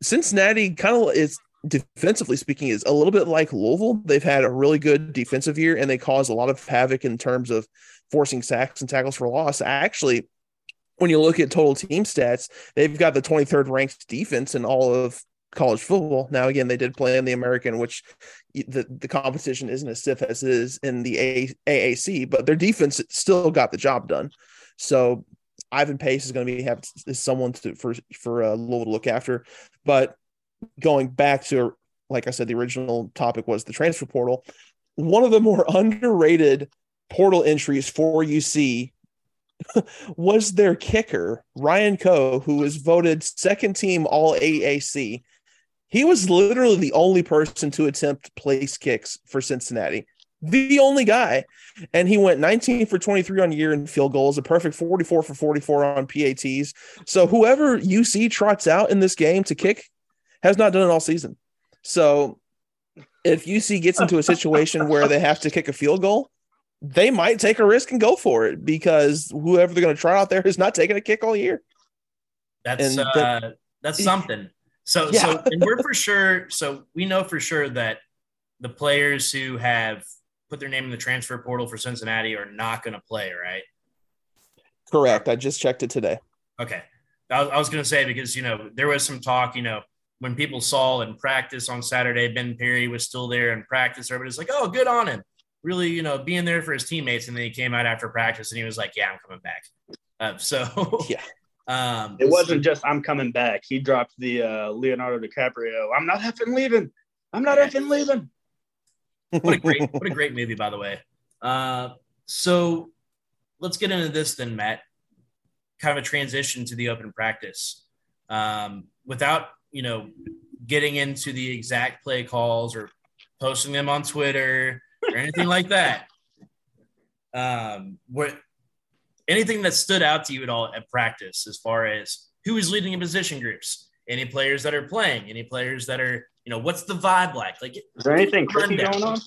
Cincinnati kind of is defensively speaking, is a little bit like Louisville. They've had a really good defensive year and they caused a lot of havoc in terms of forcing sacks and tackles for loss. Actually, when you look at total team stats, they've got the 23rd ranked defense in all of college football. Now, again, they did play in the American, which the, the competition isn't as stiff as it is in the A- AAC, but their defense still got the job done. So Ivan Pace is going to be have is someone to for for uh, Louisville to look after, but going back to like I said, the original topic was the transfer portal. One of the more [laughs] underrated portal entries for UC [laughs] was their kicker, Ryan Coe, who was voted second team all AAC. He was literally the only person to attempt place kicks for Cincinnati. The only guy. And he went 19 for 23 on year in field goals, a perfect 44 for 44 on PATs. So whoever UC trots out in this game to kick has not done it all season. So if UC gets into a situation where they have to kick a field goal, they might take a risk and go for it because whoever they're going to try out there has not taken a kick all year. That's uh, that, that's something. So [laughs] yeah. so and we're for sure. So we know for sure that the players who have put their name in the transfer portal for Cincinnati are not going to play, right? Correct. I just checked it today. Okay. I I was going to say because you know there was some talk, you know, when people saw in practice on Saturday, Ben Perry was still there in practice. Everybody's like, "Oh, good on him." Really, you know, being there for his teammates. And then he came out after practice and he was like, "Yeah, I'm coming back." Uh, so [laughs] yeah. [laughs] Um, it wasn't just I'm coming back. He dropped the uh, Leonardo DiCaprio. I'm not effing leaving. I'm not yeah. effing leaving. What a great, what a great movie, by the way. Uh, so let's get into this then, Matt. Kind of a transition to the open practice. Um, without you know, getting into the exact play calls or posting them on Twitter or anything like that. Um, what anything that stood out to you at all at practice as far as who is leading in position groups, any players that are playing, any players that are, you know, what's the vibe like? Like, is there anything tricky going on?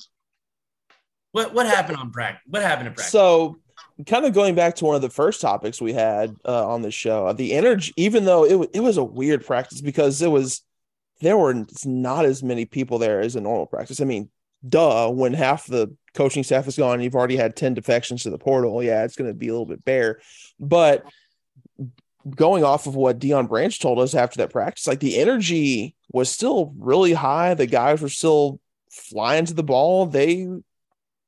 What what happened on practice? What happened in practice? So kind of going back to one of the first topics we had uh, on the show, the energy, even though it, it was a weird practice because it was, there were not as many people there as a normal practice. I mean, duh, when half the coaching staff is gone, you've already had 10 defections to the portal. Yeah, it's going to be a little bit bare. But going off of what Deion Branch told us after that practice, like the energy was still really high. The guys were still flying to the ball. They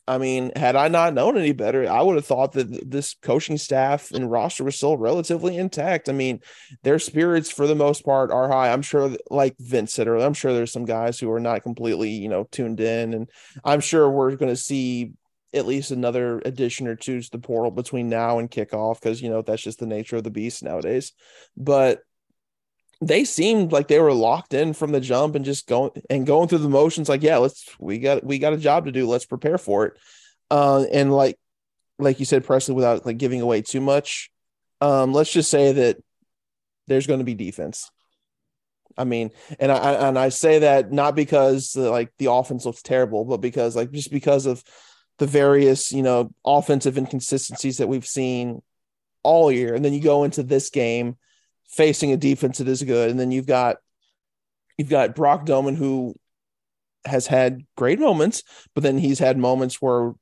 I mean, had I not known any better, I would have thought that this coaching staff and roster was still relatively intact. I mean, their spirits for the most part are high. I'm sure, like Vince said earlier, I'm sure there's some guys who are not completely, you know, tuned in, and I'm sure we're going to see at least another addition or two to the portal between now and kickoff because you know that's just the nature of the beast nowadays. But they seemed like they were locked in from the jump and just going and going through the motions like yeah let's we got we got a job to do. Let's prepare for it. Uh and like like you said presley without like giving away too much um let's just say that there's going to be defense. I mean and i and i say that not because like the offense looks terrible but because like just because of the various you know offensive inconsistencies that we've seen all year. And then you go into this game facing a defense that is good. And then you've got you've got Brock Domann who has had great moments, but then he's had moments where,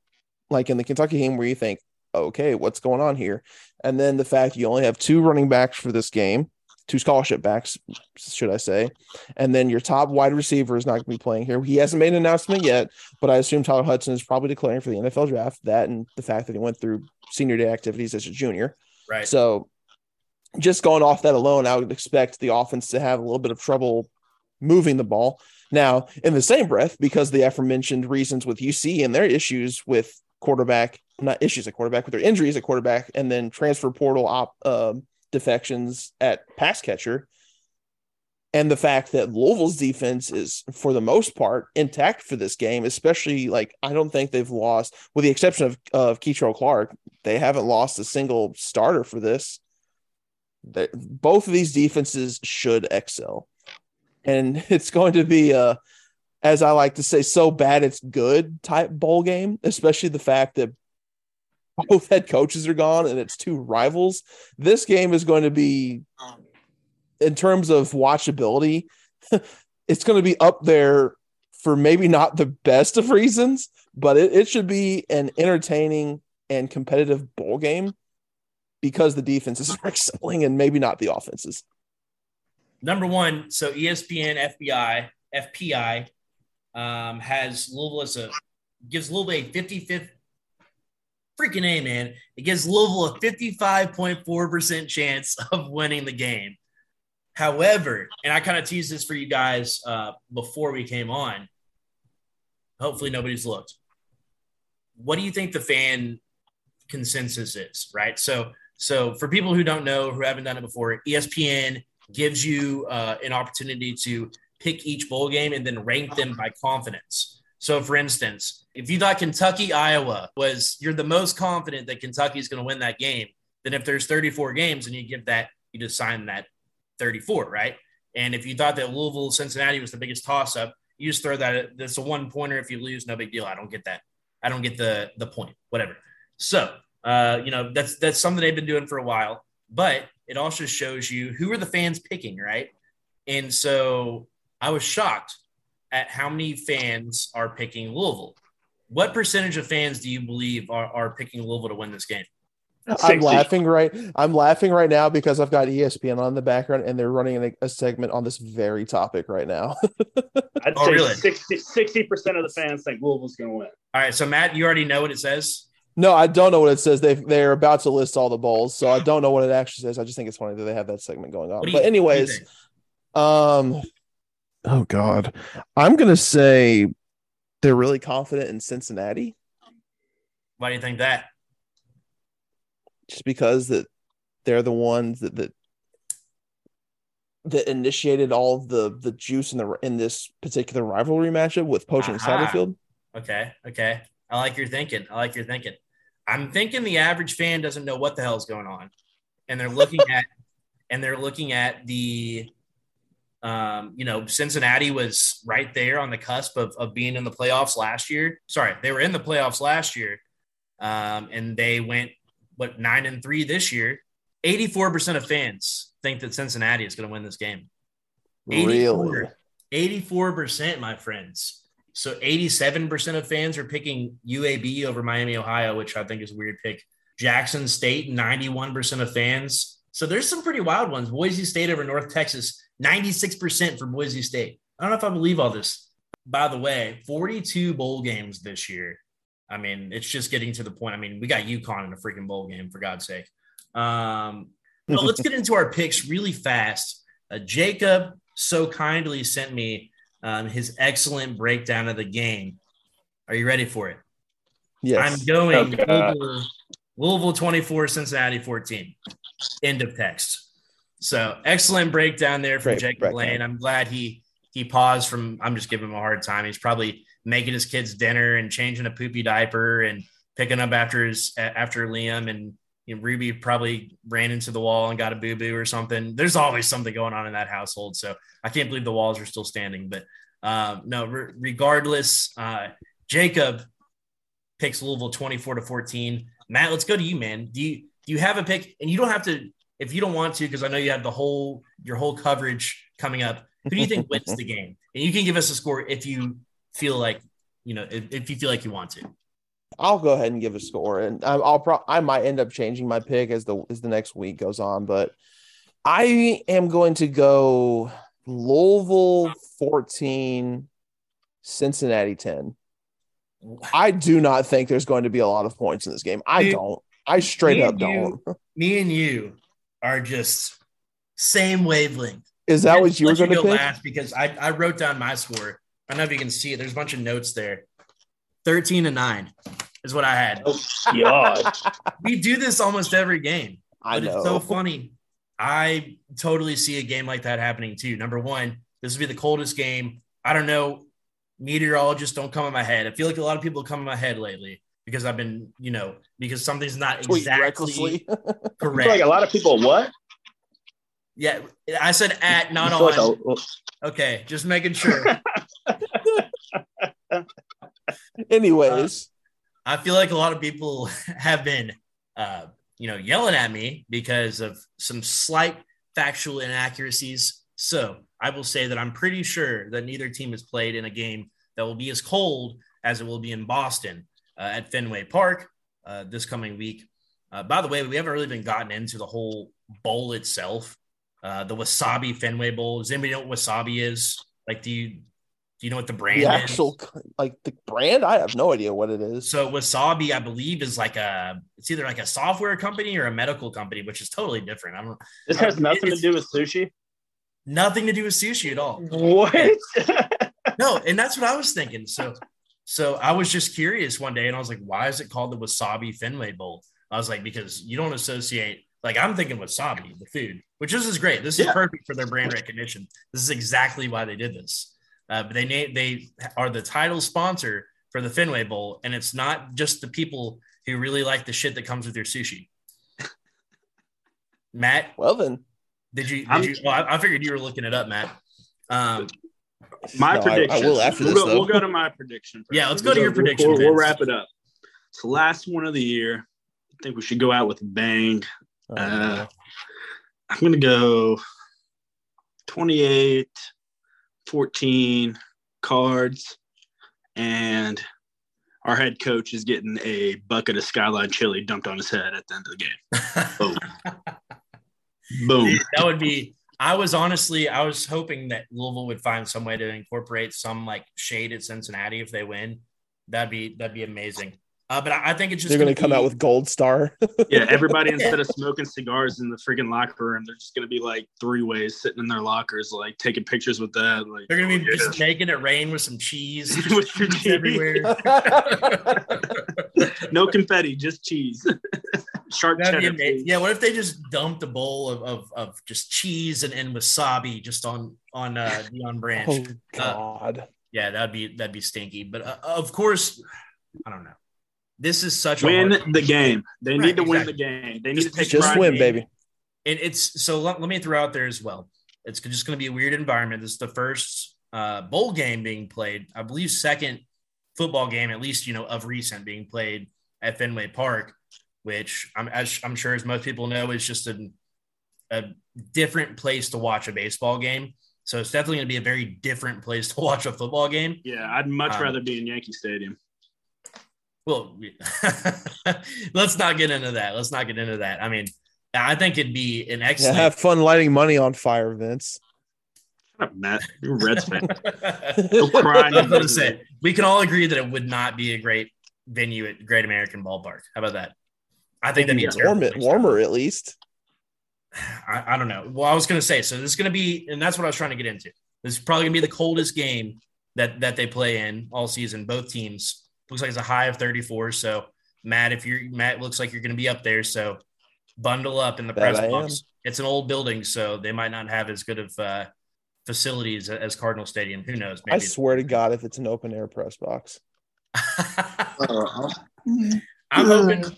like in the Kentucky game, where you think, okay, what's going on here? And then the fact you only have two running backs for this game, two scholarship backs, should I say? And then your top wide receiver is not going to be playing here. He hasn't made an announcement yet, but I assume Tyler Hudson is probably declaring for the NFL draft. That and the fact that he went through senior day activities as a junior. Right. So just going off that alone, I would expect the offense to have a little bit of trouble moving the ball. Now, in the same breath, because the aforementioned reasons with UC and their issues with quarterback, not issues at quarterback, with their injuries at quarterback, and then transfer portal op, uh, defections at pass catcher, and the fact that Louisville's defense is, for the most part, intact for this game, especially like I don't think they've lost, with the exception of of Kei'Trel Clark, they haven't lost a single starter for this both of these defenses should excel. And [laughs] it's going to be a, as I like to say, so bad it's good type bowl game, especially the fact that both head coaches are gone and it's two rivals. This game is going to be, in terms of watchability, [laughs] it's going to be up there for maybe not the best of reasons, but it, it should be an entertaining and competitive bowl game because the defenses are [laughs] excelling and maybe not the offenses. Number one, so ESPN FBI FPI um, has Louisville as a gives Louisville a 55th freaking A, man. It gives Louisville a 55.4% chance [laughs] of winning the game. However, and I kind of teased this for you guys uh, before we came on. Hopefully, nobody's looked. What do you think the fan consensus is, right? So so for people who don't know, who haven't done it before, ESPN gives you uh, an opportunity to pick each bowl game and then rank them by confidence. So for instance, if you thought Kentucky Iowa was you're the most confident that Kentucky is going to win that game, then if there's 34 games and you give that, you just sign that 34, right? And if you thought that Louisville Cincinnati was the biggest toss up, you just throw that. That's a one pointer. If you lose, no big deal. I don't get that. I don't get the the point. Whatever. So uh, you know, that's that's something they've been doing for a while, but it also shows you who are the fans picking, right? And so I was shocked at how many fans are picking Louisville. What percentage of fans do you believe are, are picking Louisville to win this game? I'm laughing right. I'm laughing right now because I've got ESPN on the background and they're running a, a segment on this very topic right now. [laughs] I'd oh, say really? 60 percent of the fans think Louisville's going to win. All right, so Matt, you already know what it says. No, I don't know what it says. They they're about to list all the bowls, so I don't know what it actually says. I just think it's funny that they have that segment going on. But anyways, um, oh god, I'm gonna say they're really confident in Cincinnati. Why do you think that? Just because that they're the ones that that that initiated all of the the juice in the in this particular rivalry matchup with Poaching uh-huh. Satterfield. Okay, okay. I like your thinking. I like your thinking. I'm thinking the average fan doesn't know what the hell is going on, and they're looking [laughs] at and they're looking at the, um, you know, Cincinnati was right there on the cusp of, of being in the playoffs last year. Sorry, they were in the playoffs last year, um, and they went what nine and three this year. Eighty-four percent of fans think that Cincinnati is going to win this game. Really, eighty-four percent, my friends. So 87% of fans are picking UAB over Miami, Ohio, which I think is a weird pick. Jackson State, 91% of fans. So there's some pretty wild ones. Boise State over North Texas, 96% for Boise State. I don't know if I believe all this. By the way, 42 bowl games this year. I mean, it's just getting to the point. I mean, we got UConn in a freaking bowl game, for God's sake. Um, but let's get [laughs] into our picks really fast. Uh, Jacob so kindly sent me um, his excellent breakdown of the game. Are you ready for it? Yes. I'm going Louisville, Louisville 24, Cincinnati 14. End of text. So excellent breakdown there from Great Jacob breakdown. Lane. I'm glad he he paused from. I'm just giving him a hard time. He's probably making his kids dinner and changing a poopy diaper and picking up after his after Liam and you know, Ruby probably ran into the wall and got a boo boo or something. There's always something going on in that household. So I can't believe the walls are still standing. But um, no, re- regardless, uh, Jacob picks Louisville 24 to 14. Matt, let's go to you, man. Do you do you have a pick? And you don't have to if you don't want to, because I know you have the whole your whole coverage coming up. Who do you think wins the [laughs] game? And you can give us a score if you feel like you know if, if you feel like you want to. I'll go ahead and give a score, and I- I'll pro- I might end up changing my pick as the as the next week goes on, but I am going to go Louisville fourteen, Cincinnati ten. I do not think there's going to be a lot of points in this game. I Dude, don't. I straight up don't. you- [laughs] Me and you are just same wavelength. Is that what you were going to go pick? last because I, I wrote down my score. I don't know if you can see it. There's a bunch of notes there. 13 to 9 is what I had. Oh, God. [laughs] we do this almost every game. I know. it's so funny. I totally see a game like that happening too. Number one, this would be the coldest game. I don't know. Meteorologists don't come in my head. I feel like a lot of people come in my head lately because I've been, you know, because something's not Tweet exactly [laughs] correct. like a lot of people what? yeah, I said at, not on. like a- Okay, just making sure. [laughs] Anyways, uh, I feel like a lot of people [laughs] have been, uh, you know, yelling at me because of some slight factual inaccuracies. So I will say that I'm pretty sure that neither team has played in a game that will be as cold as it will be in Boston uh, at Fenway Park uh, this coming week. Uh, by the way, we haven't really been gotten into the whole bowl itself. Uh, the Wasabi Fenway Bowl. Does anybody know what Wasabi is? Like, do you do you know what the brand the is? actual like the brand, I have no idea what it is. So Wasabi, I believe, is like a it's either like a software company or a medical company, which is totally different. I don't This has Uh, nothing to do with sushi. nothing to do with sushi at all. What? [laughs] No, and that's what I was thinking. So so I was just curious one day and I was like, why is it called the Wasabi Fenway Bowl? I was like, because you don't associate like I'm thinking wasabi, the food, which this is great. This is Yeah. perfect for their brand recognition. This is exactly why they did this. Uh, but they na- they are the title sponsor for the Fenway Bowl, and it's not just the people who really like the shit that comes with your sushi. [laughs] Matt, Well then, did you? Did I'm- you? Well, I, I figured you were looking it up, Matt. Um, My No, I- I prediction. will after we'll this, go, we'll go to my prediction. first. Yeah, let's go to your prediction, We'll, we'll wrap it up. It's the last one of the year. I think we should go out with a bang. oh, Uh, I'm going to go 28, 14 cards, and our head coach is getting a bucket of Skyline chili dumped on his head at the end of the game. [laughs] Boom. Dude, that would be. I was honestly, I was hoping that Louisville would find some way to incorporate some like shade at Cincinnati if they win. That'd be that'd be amazing. Uh, but I, I think it's just they're going to come be- out with Gold Star. [laughs] Yeah, everybody [laughs] instead of smoking cigars in the freaking locker room, they're just gonna be like three ways sitting in their lockers, like taking pictures with that. Like They're gonna be oh, yeah. just making it rain with some cheese [laughs] With your Cheese cheese. everywhere. no confetti, just cheese. Sharp That'd cheddar. amazing. Yeah, what if they just dumped a bowl of, of, of just cheese and, and wasabi just on on uh, Deion Branch? oh God! Yeah, that'd be that'd be stinky. But uh, of course, I don't know. This is such a Win hard- the game. They Right, need to win the game. They need Just- to take Just pride win, in- baby. And it's so let, let me throw out there as well. It's just going to be a weird environment. This is the first uh, bowl game being played, I believe, second football game, at least you know of recent, being played at Fenway Park, which I'm as I'm sure as most people know is just a, a different place to watch a baseball game. So it's definitely going to be a very different place to [laughs] watch a football game. Yeah, I'd much Um, rather be in Yankee Stadium. Well, we- [laughs] let's not get into that. Let's not get into that. I mean, I think it'd be an Yeah, excellent. have fun lighting money on fire, Vince. Shut up, Matt. You're a Reds fan. [laughs] I Go cry in was going to say we can all agree that it would not be a great venue at Great American Ballpark. How about that? I think that'd be Warm it, warmer at least. [sighs] I, I don't know. Well, I was going to say so. This is going to be, and that's what I was trying to get into. This is probably going to be the coldest game that that they play in all season. Both teams looks like it's a high of 34. So Matt, if you're Matt, looks like you're going to be up there. So bundle up in the That press I box. it's an old building, so they might not have as good of uh, facilities as Cardinal Stadium. Who knows? I swear to God, if it's an open air press box. I'm hoping. [laughs]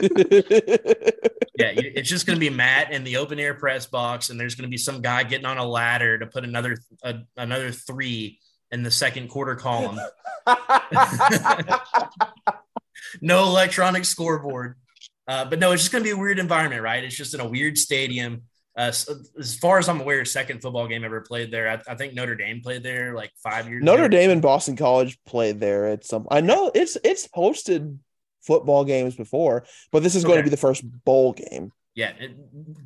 yeah, it's just going to be Matt in the open air press box, and there's going to be some guy getting on a ladder to put another a, another three in the second quarter column. [laughs] no electronic scoreboard, uh, but no, it's just going to be a weird environment, right? It's just in a weird stadium. Uh, as far as I'm aware, second football game ever played there. I, I, think Notre Dame played there like five years. Notre ago. Dame and Boston College played there at some. I know it's it's hosted football games before, but this is okay. going to be the first bowl game. Yeah, it,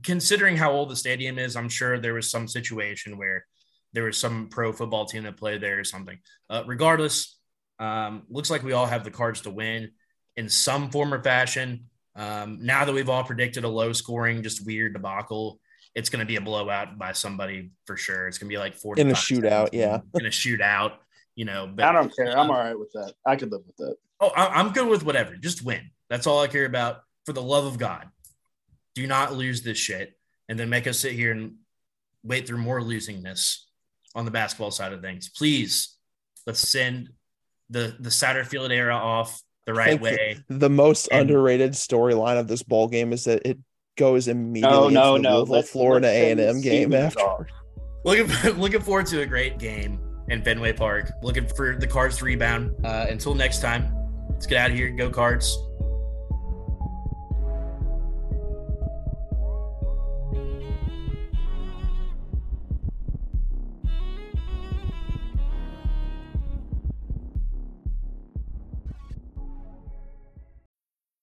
considering how old the stadium is, I'm sure there was some situation where there was some pro football team that played there or something. Uh, regardless, um, looks like we all have the cards to win in some form or fashion. Um, now that we've all predicted a low scoring, just weird debacle, it's going to be a blowout by somebody for sure. It's going to be like 40 in a shootout. Yeah. [laughs] In a shootout, you know, but, I don't care. I'm all right with that. I could live with that. Oh, I'm good with whatever. Just win. That's all I care about. For the love of God, do not lose this shit and then make us sit here and wait through more losingness on the basketball side of things. Please, let's send the the Satterfield era off the right way. The most and, underrated storyline of this ball game is that it goes immediately no, no, no. Louisville, Florida A and M game after. Looking [laughs] looking forward to a great game in Fenway Park. Looking for the Cards to rebound. Uh, until next time, let's get out of here. Go Cards.